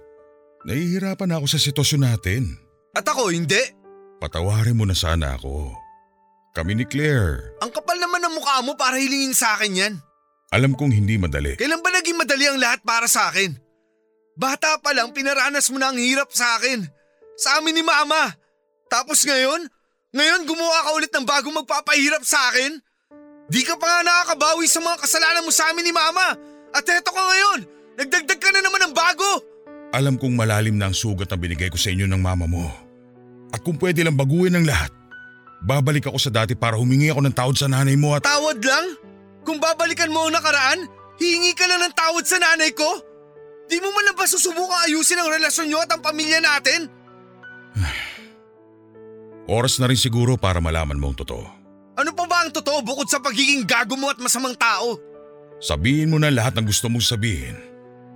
Nahihirapan ako sa sitwasyon natin. At ako hindi. Patawarin mo na sana ako. Kami ni Claire. Ang kapal naman ng mukha mo para hilingin sa akin yan. Alam kong hindi madali. Kailan ba naging madali ang lahat para sa akin? Bata pa lang pinaranas mo na ang hirap sa akin. Sa amin ni mama. Tapos ngayon? Ngayon gumawa ka ulit ng bagong magpapahirap sa akin? Di ka pa nga nakakabawi sa mga kasalanan mo sa amin ni mama. At eto ka ngayon. Nagdagdag ka na naman ng bago. Alam kong malalim na ang sugat na binigay ko sa inyo ng mama mo. At kung pwede lang baguhin ang lahat, babalik ako sa dati para humingi ako ng tawad sa nanay mo at… Tawad lang? Kung babalikan mo ang nakaraan, hihingi ka lang ng tawad sa nanay ko? Di mo man lang ba susubukang ayusin ang relasyon nyo at ang pamilya natin? Oras na rin siguro para malaman mo ang totoo. Ano pa ba ang totoo bukod sa pagiging gago mo at masamang tao? Sabihin mo na lahat ng gusto mong sabihin,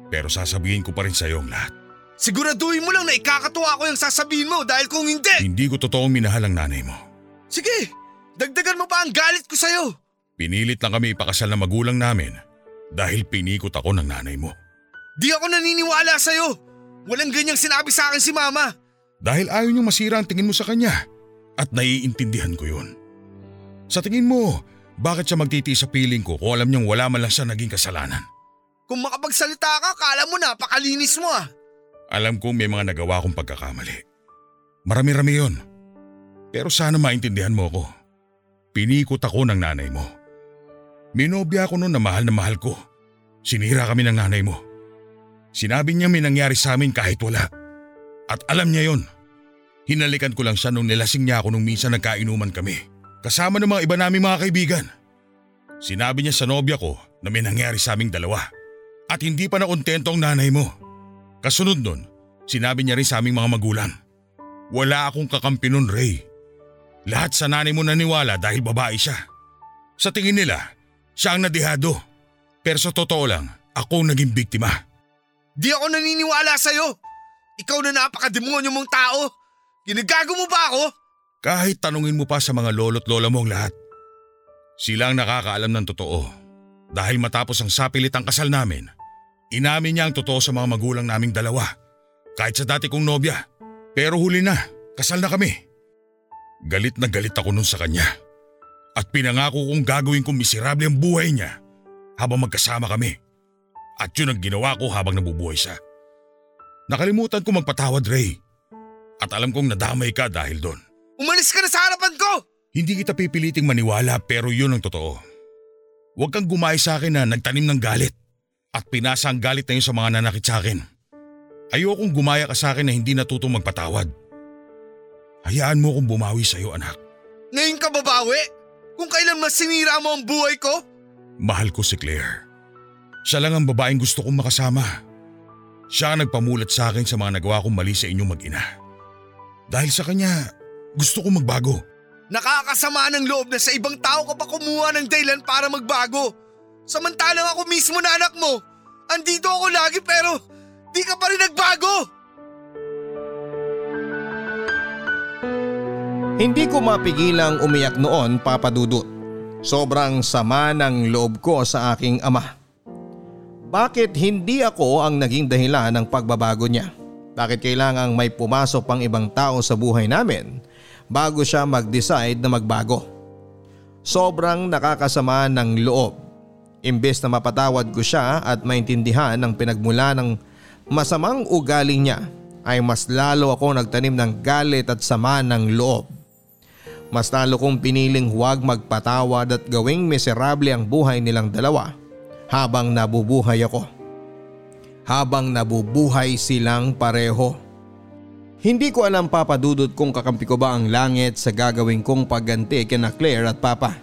pero sasabihin ko pa rin sa iyo ang lahat. Siguraduhin mo lang na ikakatuwa ko yung sasabihin mo dahil kung hindi… Hindi ko totoong minahal ang nanay mo. Sige, dagdagan mo pa ang galit ko sa'yo. Pinilit lang kami ipakasal ng magulang namin dahil pinikot ako ng nanay mo. Di ako naniniwala sa'yo. Walang ganyang sinabi sa akin si mama. Dahil ayaw niyong masira ang tingin mo sa kanya at naiintindihan ko yun. Sa tingin mo, bakit siya magtitiis sa piling ko kung alam niyang wala man lang siya naging kasalanan? Kung makapagsalita ka, kala mo napakalinis mo ah. Alam kong may mga nagawa akong pagkakamali. Marami-rami yun. Pero sana maintindihan mo ako. Pinikot ako ng nanay mo. Minobya ako noon na mahal na mahal ko. Sinira kami ng nanay mo. Sinabi niya may nangyari sa amin kahit wala. At alam niya yon. Hinalikan ko lang siya nung nilasing niya ako nung minsan nagkainuman kami. Kasama ng mga iba naming mga kaibigan. Sinabi niya sa nobya ko na may nangyari sa aming dalawa. At hindi pa nakontento ang nanay mo. Kasunod nun, sinabi niya rin sa aming mga magulang. Wala akong kakampi nun, Ray. Lahat sa nanay mo naniwala dahil babae siya. Sa tingin nila, siya ang nadihado. Pero sa totoo lang, ako ang naging biktima. Di ako naniniwala sa'yo. Ikaw na napakademonyo mong tao. Ginagago mo ba ako? Kahit tanungin mo pa sa mga lolo't lola mo ang lahat. Sila ang nakakaalam ng totoo. Dahil matapos ang sapilit ang kasal namin, Inamin niya ang totoo sa mga magulang naming dalawa. Kahit sa dati kong nobya. Pero huli na, kasal na kami. Galit na galit ako nun sa kanya. At pinangako kong gagawin kong miserable ang buhay niya habang magkasama kami. At yun ang ginawa ko habang nabubuhay siya. Nakalimutan ko magpatawad, Ray. At alam kong nadamay ka dahil doon. Umalis ka na sa harapan ko! Hindi kita pipiliting maniwala pero yun ang totoo. Huwag kang gumaya sa akin na nagtanim ng galit at pinasa ang galit na yun sa mga nanakit sa akin. Ayokong gumaya ka sa akin na hindi natutong magpatawad. Hayaan mo kong bumawi sa iyo anak. Ngayon ka babawi? Kung kailan mas sinira mo ang buhay ko? Mahal ko si Claire. Siya lang ang babaeng gusto kong makasama. Siya ang nagpamulat sa akin sa mga nagawa kong mali sa inyong mag-ina. Dahil sa kanya, gusto kong magbago. Nakakasama ng loob na sa ibang tao ka pa kumuha ng dahilan para magbago. Samantalang ako mismo na anak mo. Andito ako lagi pero di ka pa rin nagbago. Hindi ko mapigilang umiyak noon papadudot. Sobrang sama ng loob ko sa aking ama. Bakit hindi ako ang naging dahilan ng pagbabago niya? Bakit kailangang may pumasok pang ibang tao sa buhay namin bago siya mag-decide na magbago? Sobrang nakakasama ng loob. Imbes na mapatawad ko siya at maintindihan ang pinagmula ng masamang ugali niya ay mas lalo ako nagtanim ng galit at sama ng loob. Mas lalo kong piniling huwag magpatawad at gawing miserable ang buhay nilang dalawa habang nabubuhay ako. Habang nabubuhay silang pareho. Hindi ko alam papadudot kung kakampi ko ba ang langit sa gagawin kong pagganti kina Claire at Papa.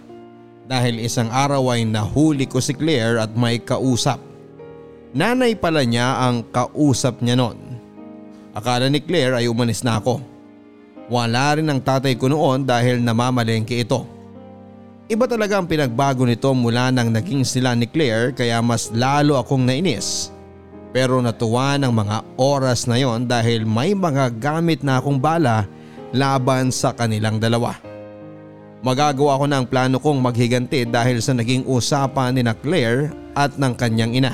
Dahil isang araw ay nahuli ko si Claire at may kausap. Nanay pala niya ang kausap niya noon. Akala ni Claire ay umalis na ako. Wala rin ang tatay ko noon dahil namamalengke ito. Iba talaga ang pinagbago nito mula nang naging sila ni Claire kaya mas lalo akong nainis. Pero natuwa ng mga oras na yon dahil may mga gamit na akong bala laban sa kanilang dalawa. Magagawa ko na ang plano kong maghiganti dahil sa naging usapan ni na Claire at ng kanyang ina.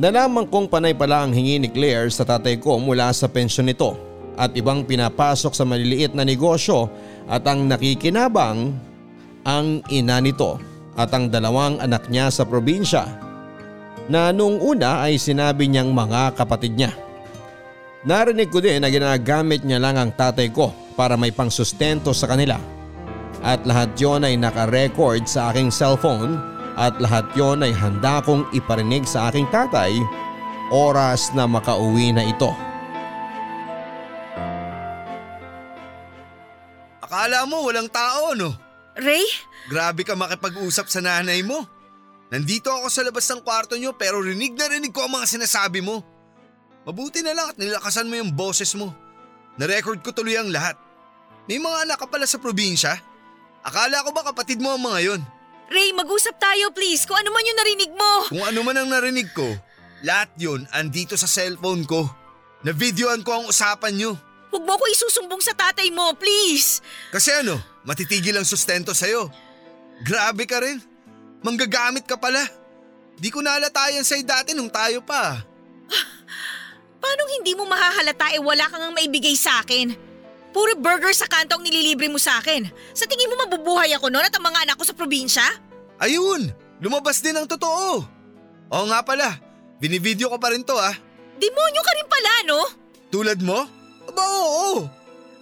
Nalaman kong panay pala ang hingi ni Claire sa tatay ko mula sa pensyon nito at ibang pinapasok sa maliliit na negosyo at ang nakikinabang ang ina nito at ang dalawang anak niya sa probinsya na noong una ay sinabi niyang mga kapatid niya. Narinig ko din na ginagamit niya lang ang tatay ko para may pangsustento sa kanila at lahat yon ay nakarecord sa aking cellphone at lahat yon ay handa kong iparinig sa aking tatay oras na makauwi na ito. Akala mo walang tao no? Ray? Grabe ka makipag-usap sa nanay mo. Nandito ako sa labas ng kwarto nyo pero rinig na rinig ko ang mga sinasabi mo. Mabuti na lang at nilakasan mo yung boses mo. Na-record ko tuloy ang lahat. May mga anak ka pala sa probinsya? Akala ko ba kapatid mo ang mga yon? Ray, mag-usap tayo please kung ano man yung narinig mo. Kung ano man ang narinig ko, lahat yun andito sa cellphone ko. Na-videoan ko ang usapan nyo. Huwag mo ko isusumbong sa tatay mo, please. Kasi ano, matitigil ang sustento sa'yo. Grabe ka rin. Manggagamit ka pala. Di ko nalatayan sa'yo dati nung tayo pa. Paano hindi mo mahahalata eh wala kang ang maibigay sa akin? Puro burger sa kanto ang nililibre mo sa akin. Sa tingin mo mabubuhay ako noon at ang mga anak ko sa probinsya? Ayun, lumabas din ang totoo. Oo nga pala, binivideo ko pa rin to ah. Demonyo ka rin pala, no? Tulad mo? Aba oo,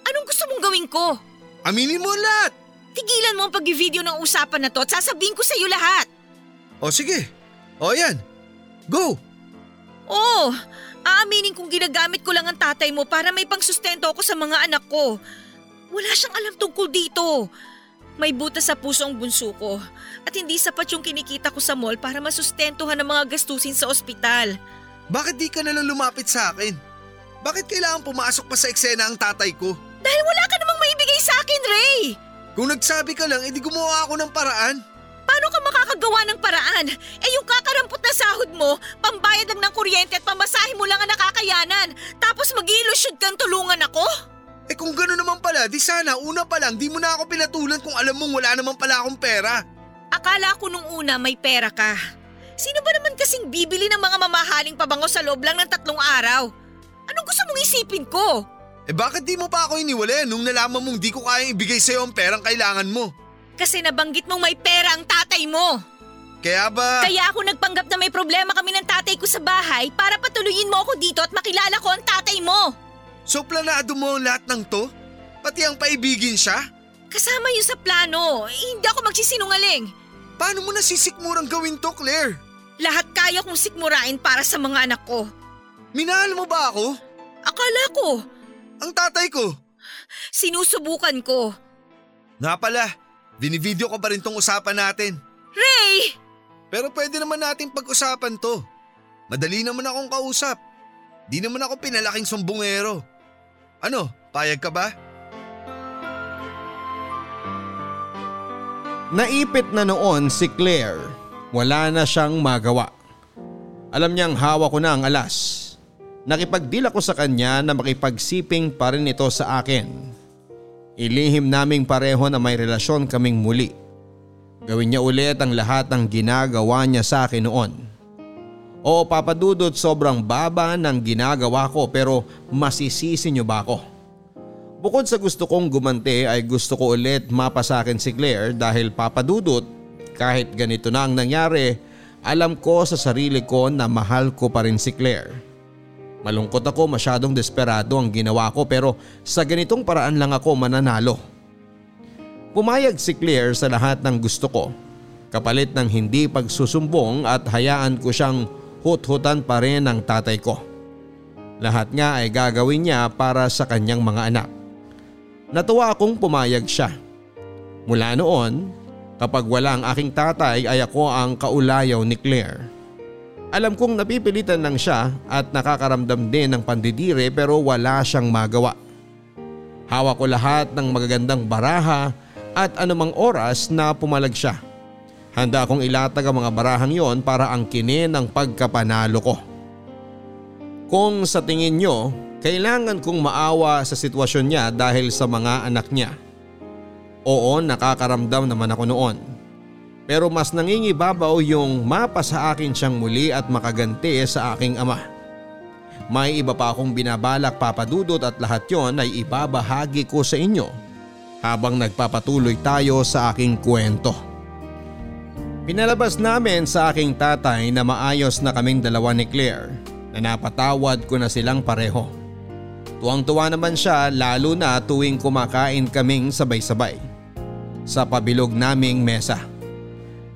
Anong gusto mong gawin ko? aminin mo lahat. Tigilan mo ang pag-video ng usapan na to at sasabihin ko sa iyo lahat. O sige, o yan, go. Oo, aaminin kong ginagamit ko lang ang tatay mo para may pangsustento ako sa mga anak ko. Wala siyang alam tungkol dito. May butas sa puso ang bunso ko at hindi sapat yung kinikita ko sa mall para masustentuhan ang mga gastusin sa ospital. Bakit di ka na lang lumapit sa akin? Bakit kailangan pumasok pa sa eksena ang tatay ko? Dahil wala ka namang maibigay sa akin, Ray! Kung nagsabi ka lang, edi gumawa ako ng paraan. Paano ka makakagawa ng paraan? Eh yung kakarampot na sahod mo, pambayad lang ng kuryente at pamasahe mo lang ang nakakayanan. Tapos mag-iilusyod kang tulungan ako? Eh kung gano'n naman pala, di sana una pa lang di mo na ako pinatulan kung alam mong wala naman pala akong pera. Akala ko nung una may pera ka. Sino ba naman kasing bibili ng mga mamahaling pabango sa loob lang ng tatlong araw? Anong gusto mong isipin ko? Eh bakit di mo pa ako iniwala nung nalaman mong di ko kayang ibigay sa'yo ang perang kailangan mo? Kasi nabanggit mong may pera ang tatay mo. Kaya ba… Kaya ako nagpanggap na may problema kami ng tatay ko sa bahay para patuloyin mo ako dito at makilala ko ang tatay mo. So planado mo ang lahat ng to? Pati ang paibigin siya? Kasama yun sa plano. Hindi ako magsisinungaling. Paano mo nasisikmurang gawin to, Claire? Lahat kaya kong sikmurain para sa mga anak ko. Minahal mo ba ako? Akala ko, Ang tatay ko? sinusubukan ko. Nga pala, binivideo ko pa rin tong usapan natin. Ray! Pero pwede naman natin pag-usapan to. Madali naman akong kausap. Di naman ako pinalaking sumbungero. Ano, payag ka ba? Naipit na noon si Claire. Wala na siyang magawa. Alam niyang hawa ko na ang alas. Nakipagdila ko sa kanya na makipagsiping pa rin ito sa akin. Ilihim naming pareho na may relasyon kaming muli. Gawin niya ulit ang lahat ng ginagawa niya sa akin noon. Oo papadudot sobrang baba ng ginagawa ko pero masisisi niyo ba ako? Bukod sa gusto kong gumante ay gusto ko ulit mapa sa akin si Claire dahil papadudot kahit ganito na ang nangyari alam ko sa sarili ko na mahal ko pa rin si Claire. Malungkot ako masyadong desperado ang ginawa ko pero sa ganitong paraan lang ako mananalo. Pumayag si Claire sa lahat ng gusto ko kapalit ng hindi pagsusumbong at hayaan ko siyang hut-hutan pa rin ng tatay ko. Lahat nga ay gagawin niya para sa kanyang mga anak. Natuwa akong pumayag siya. Mula noon, kapag wala ang aking tatay ay ako ang kaulayaw ni Claire. Alam kong napipilitan lang siya at nakakaramdam din ng pandidire pero wala siyang magawa. Hawak ko lahat ng magagandang baraha at anumang oras na pumalag siya. Handa akong ilatag ang mga barahang yon para angkinin ang pagkapanalo ko. Kung sa tingin nyo, kailangan kong maawa sa sitwasyon niya dahil sa mga anak niya. Oo, nakakaramdam naman ako noon. Pero mas nangingibabaw yung mapa sa akin siyang muli at makaganti sa aking ama. May iba pa akong binabalak papadudot at lahat yon ay ibabahagi ko sa inyo habang nagpapatuloy tayo sa aking kwento. Pinalabas namin sa aking tatay na maayos na kaming dalawa ni Claire na napatawad ko na silang pareho. Tuwang-tuwa naman siya lalo na tuwing kumakain kaming sabay-sabay. Sa pabilog naming mesa.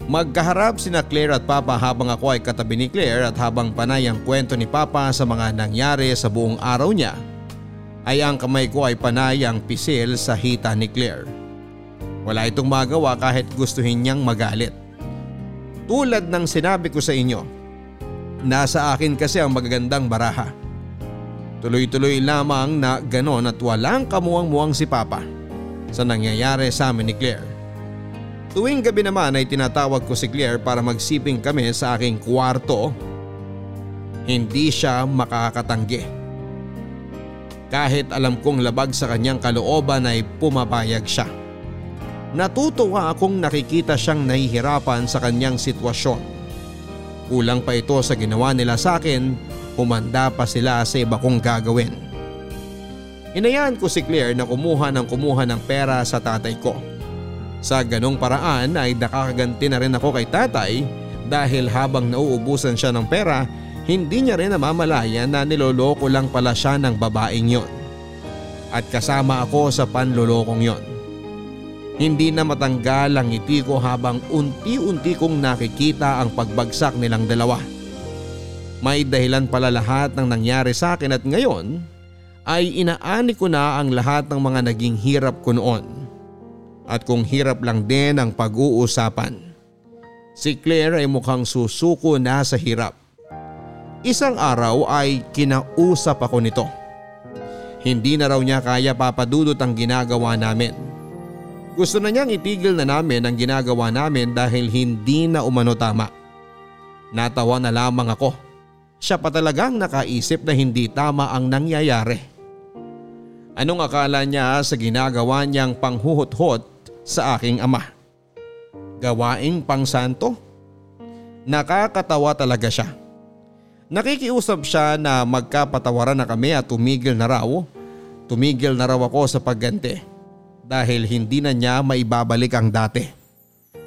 Magkaharap sina Claire at Papa habang ako ay katabi ni Claire at habang panay ang kwento ni Papa sa mga nangyari sa buong araw niya ay ang kamay ko ay panay ang pisil sa hita ni Claire. Wala itong magawa kahit gustuhin niyang magalit. Tulad ng sinabi ko sa inyo, nasa akin kasi ang magagandang baraha. Tuloy-tuloy lamang na ganon at walang kamuang-muang si Papa sa nangyayari sa amin ni Claire. Tuwing gabi naman ay tinatawag ko si Claire para magsiping kami sa aking kwarto. Hindi siya makakatanggi. Kahit alam kong labag sa kanyang kalooban ay pumapayag siya. Natutuwa akong nakikita siyang nahihirapan sa kanyang sitwasyon. Kulang pa ito sa ginawa nila sa akin, humanda pa sila sa iba kong gagawin. Inayaan ko si Claire na kumuha ng kumuha ng pera sa tatay ko. Sa ganong paraan ay nakakaganti na rin ako kay tatay dahil habang nauubusan siya ng pera, hindi niya rin namamalayan na niloloko lang pala siya ng babaeng yon. At kasama ako sa panlolokong yon. Hindi na matanggal ang ngiti ko habang unti-unti kong nakikita ang pagbagsak nilang dalawa. May dahilan pala lahat ng nangyari sa akin at ngayon ay inaani ko na ang lahat ng mga naging hirap ko noon. At kung hirap lang din ang pag-uusapan. Si Claire ay mukhang susuko na sa hirap. Isang araw ay kinausap ako nito. Hindi na raw niya kaya papadudot ang ginagawa namin. Gusto na niyang itigil na namin ang ginagawa namin dahil hindi na umano tama. Natawa na lamang ako. Siya pa talagang nakaisip na hindi tama ang nangyayari. Anong akala niya sa ginagawa niyang panghuhot-hot sa aking ama? Gawaing pangsanto? Nakakatawa talaga siya. Nakikiusap siya na magkapatawaran na kami at tumigil na raw. Tumigil na raw ako sa pagganti dahil hindi na niya maibabalik ang dati.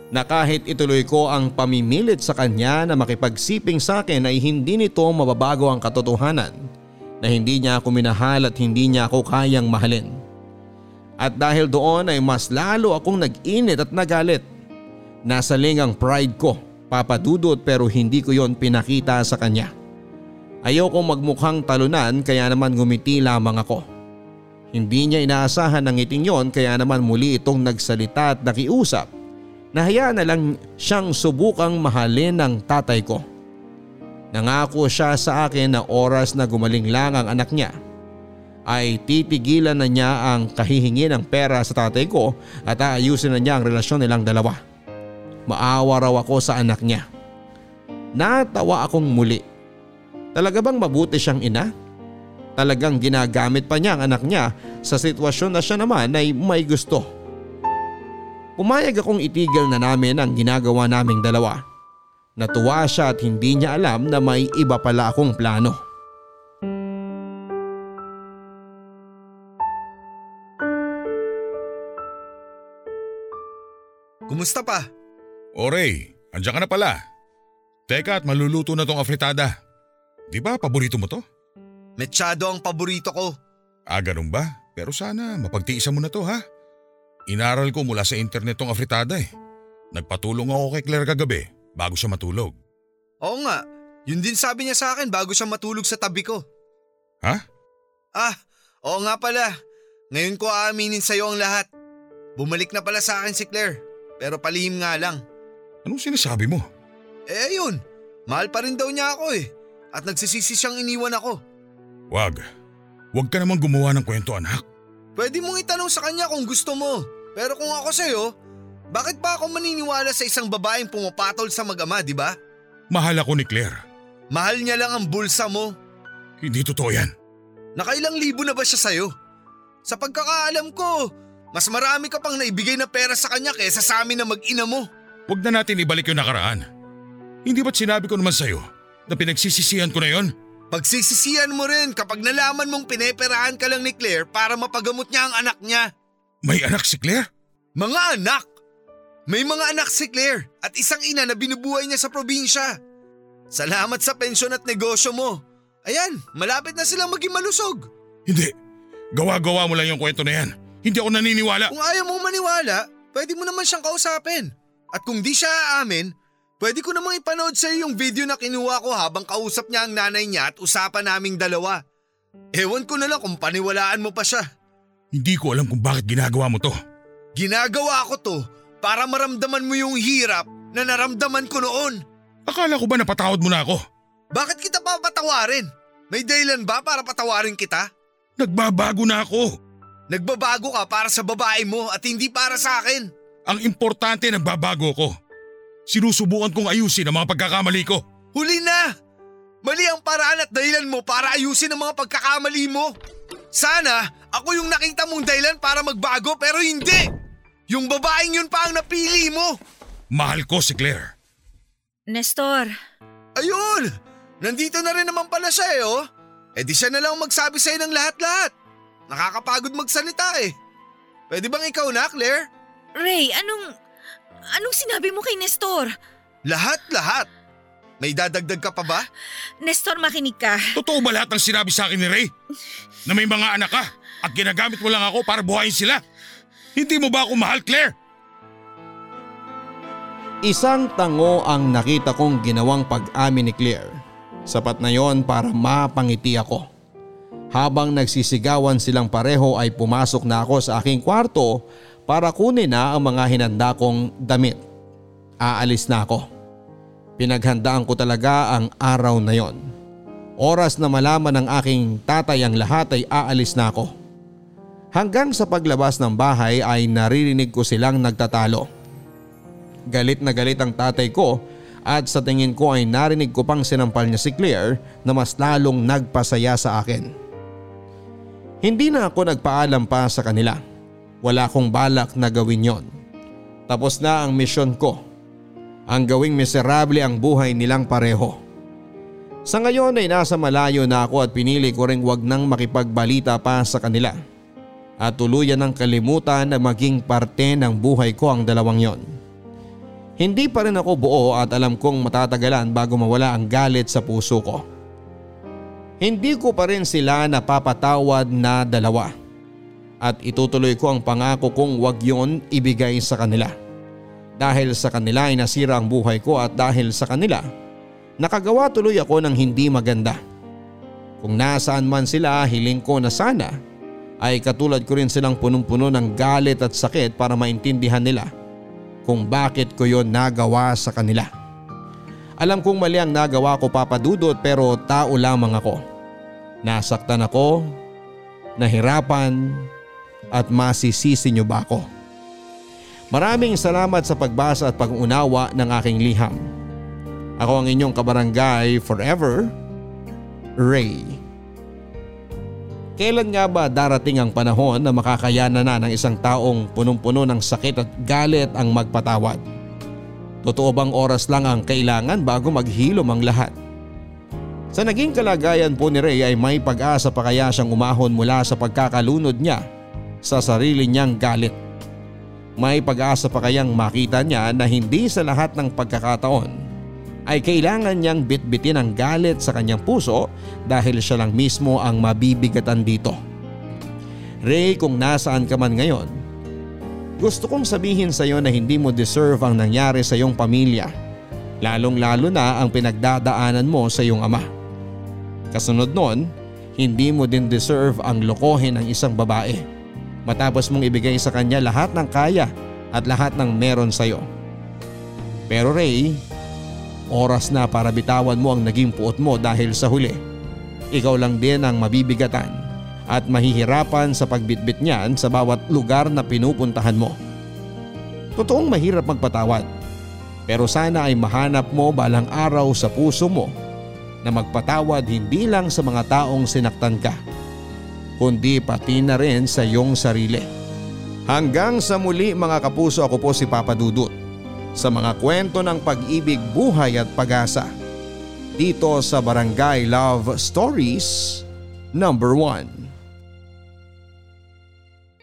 Na kahit ituloy ko ang pamimilit sa kanya na makipagsiping sa akin ay hindi nito mababago ang katotohanan na hindi niya ako minahal at hindi niya ako kayang mahalin. At dahil doon ay mas lalo akong nag-init at nagalit. Nasa lingang pride ko, papadudot pero hindi ko yon pinakita sa kanya. Ayokong magmukhang talunan kaya naman ngumiti lamang ako. Hindi niya inaasahan ng ngiting yon kaya naman muli itong nagsalita at nakiusap. Nahaya na lang siyang subukang mahalin ng tatay ko. Nangako siya sa akin na oras na gumaling lang ang anak niya ay titigilan na niya ang kahihingi ng pera sa tatay ko at aayusin na niya ang relasyon nilang dalawa. Maawa raw ako sa anak niya. Natawa akong muli. Talaga bang mabuti siyang ina? Talagang ginagamit pa niya ang anak niya sa sitwasyon na siya naman ay may gusto. Pumayag akong itigil na namin ang ginagawa naming dalawa. Natuwa siya at hindi niya alam na may iba pala akong plano. Kumusta pa? O Ray, andyan ka na pala. Teka at maluluto na tong afritada. Di ba paborito mo to? Mechado ang paborito ko. Ah, ganun ba? Pero sana mapagtiisan mo na to ha. Inaral ko mula sa internet tong afritada eh. Nagpatulong ako kay Claire kagabi bago siya matulog. Oo nga, yun din sabi niya sa akin bago siya matulog sa tabi ko. Ha? Ah, oo nga pala. Ngayon ko aaminin sa'yo ang lahat. Bumalik na pala sa akin si Claire. Pero palihim nga lang. Anong sinasabi mo? Eh ayun, mahal pa rin daw niya ako eh. At nagsisisi siyang iniwan ako. Wag. Wag ka namang gumawa ng kwento anak. Pwede mong itanong sa kanya kung gusto mo. Pero kung ako sa'yo, bakit pa ako maniniwala sa isang babaeng pumapatol sa mag-ama, di ba? Mahal ako ni Claire. Mahal niya lang ang bulsa mo. Hindi totoo yan. Nakailang libo na ba siya sa'yo? Sa pagkakaalam ko, mas marami ka pang naibigay na pera sa kanya kaysa sa amin na mag-ina mo. Huwag na natin ibalik yung nakaraan. Hindi ba't sinabi ko naman sa'yo na pinagsisisihan ko na yon? Pagsisisihan mo rin kapag nalaman mong pineperahan ka lang ni Claire para mapagamot niya ang anak niya. May anak si Claire? Mga anak! May mga anak si Claire at isang ina na binubuhay niya sa probinsya. Salamat sa pensyon at negosyo mo. Ayan, malapit na silang maging malusog. Hindi. Gawa-gawa mo lang yung kwento na yan. Hindi ako naniniwala. Kung ayaw mong maniwala, pwede mo naman siyang kausapin. At kung di siya aamin, pwede ko namang ipanood sa iyo yung video na kinuha ko habang kausap niya ang nanay niya at usapan naming dalawa. Ewan ko na lang kung paniwalaan mo pa siya. Hindi ko alam kung bakit ginagawa mo to. Ginagawa ko to para maramdaman mo yung hirap na naramdaman ko noon. Akala ko ba napatawad mo na ako? Bakit kita papatawarin? May dahilan ba para patawarin kita? Nagbabago na ako. Nagbabago ka para sa babae mo at hindi para sa akin. Ang importante nagbabago ko. Sinusubukan kong ayusin ang mga pagkakamali ko. Huli na! Mali ang paraan at dahilan mo para ayusin ang mga pagkakamali mo. Sana ako yung nakita mong dahilan para magbago pero hindi! Yung babaeng yun pa ang napili mo! Mahal ko si Claire. Nestor, Ayun! Nandito na rin naman pala siya eh oh. Eh di siya na lang magsabi sa'yo ng lahat-lahat. Nakakapagod magsalita eh. Pwede bang ikaw na, Claire? Ray, anong... Anong sinabi mo kay Nestor? Lahat-lahat. May dadagdag ka pa ba? Nestor, makinig ka. Totoo ba lahat ng sinabi sa akin ni Ray? Na may mga anak ka at ginagamit mo lang ako para buhayin sila? Hindi mo ba ako mahal, Claire? Isang tango ang nakita kong ginawang pag-amin ni Claire. Sapat na yon para mapangiti ako. Habang nagsisigawan silang pareho ay pumasok na ako sa aking kwarto para kunin na ang mga hinanda kong damit. Aalis na ako. Pinaghandaan ko talaga ang araw na yon. Oras na malaman ng aking tatay ang lahat ay aalis na ako. Hanggang sa paglabas ng bahay ay naririnig ko silang nagtatalo. Galit na galit ang tatay ko at sa tingin ko ay narinig ko pang sinampal niya si Claire na mas lalong nagpasaya sa akin. Hindi na ako nagpaalam pa sa kanila. Wala akong balak na gawin yon. Tapos na ang misyon ko. Ang gawing miserable ang buhay nilang pareho. Sa ngayon ay nasa malayo na ako at pinili ko ring wag nang makipagbalita pa sa kanila. At tuluyan ng kalimutan na maging parte ng buhay ko ang dalawang yon. Hindi pa rin ako buo at alam kong matatagalan bago mawala ang galit sa puso ko. Hindi ko pa rin sila napapatawad na dalawa. at itutuloy ko ang pangako kong wag yon ibigay sa kanila. Dahil sa kanila ay nasira ang buhay ko at dahil sa kanila, nakagawa tuloy ako ng hindi maganda. Kung nasaan man sila hiling ko na sana ay katulad ko rin silang punong-puno ng galit at sakit para maintindihan nila kung bakit ko yon nagawa sa kanila. Alam kong mali ang nagawa ko papadudot pero tao lamang ako. Nasaktan ako, nahirapan at masisisi niyo ba ako? Maraming salamat sa pagbasa at pag-unawa ng aking liham. Ako ang inyong kabarangay forever, Ray. Kailan nga ba darating ang panahon na makakayanan na ng isang taong punong-puno ng sakit at galit ang magpatawad? Totoo bang oras lang ang kailangan bago maghilom ang lahat? Sa naging kalagayan po ni Ray ay may pag-asa pa kaya siyang umahon mula sa pagkakalunod niya sa sarili niyang galit. May pag-asa pa kayang makita niya na hindi sa lahat ng pagkakataon ay kailangan niyang bitbitin ang galit sa kanyang puso dahil siya lang mismo ang mabibigatan dito. Ray kung nasaan ka man ngayon gusto kong sabihin sa iyo na hindi mo deserve ang nangyari sa iyong pamilya. Lalong lalo na ang pinagdadaanan mo sa iyong ama. Kasunod nun, hindi mo din deserve ang lokohin ng isang babae. Matapos mong ibigay sa kanya lahat ng kaya at lahat ng meron sa iyo. Pero Ray, oras na para bitawan mo ang naging puot mo dahil sa huli. Ikaw lang din ang mabibigatan at mahihirapan sa pagbitbit niyan sa bawat lugar na pinupuntahan mo. Totoong mahirap magpatawad pero sana ay mahanap mo balang araw sa puso mo na magpatawad hindi lang sa mga taong sinaktan ka kundi pati na rin sa iyong sarili. Hanggang sa muli mga kapuso ako po si Papa Dudut sa mga kwento ng pag-ibig, buhay at pag-asa dito sa Barangay Love Stories number 1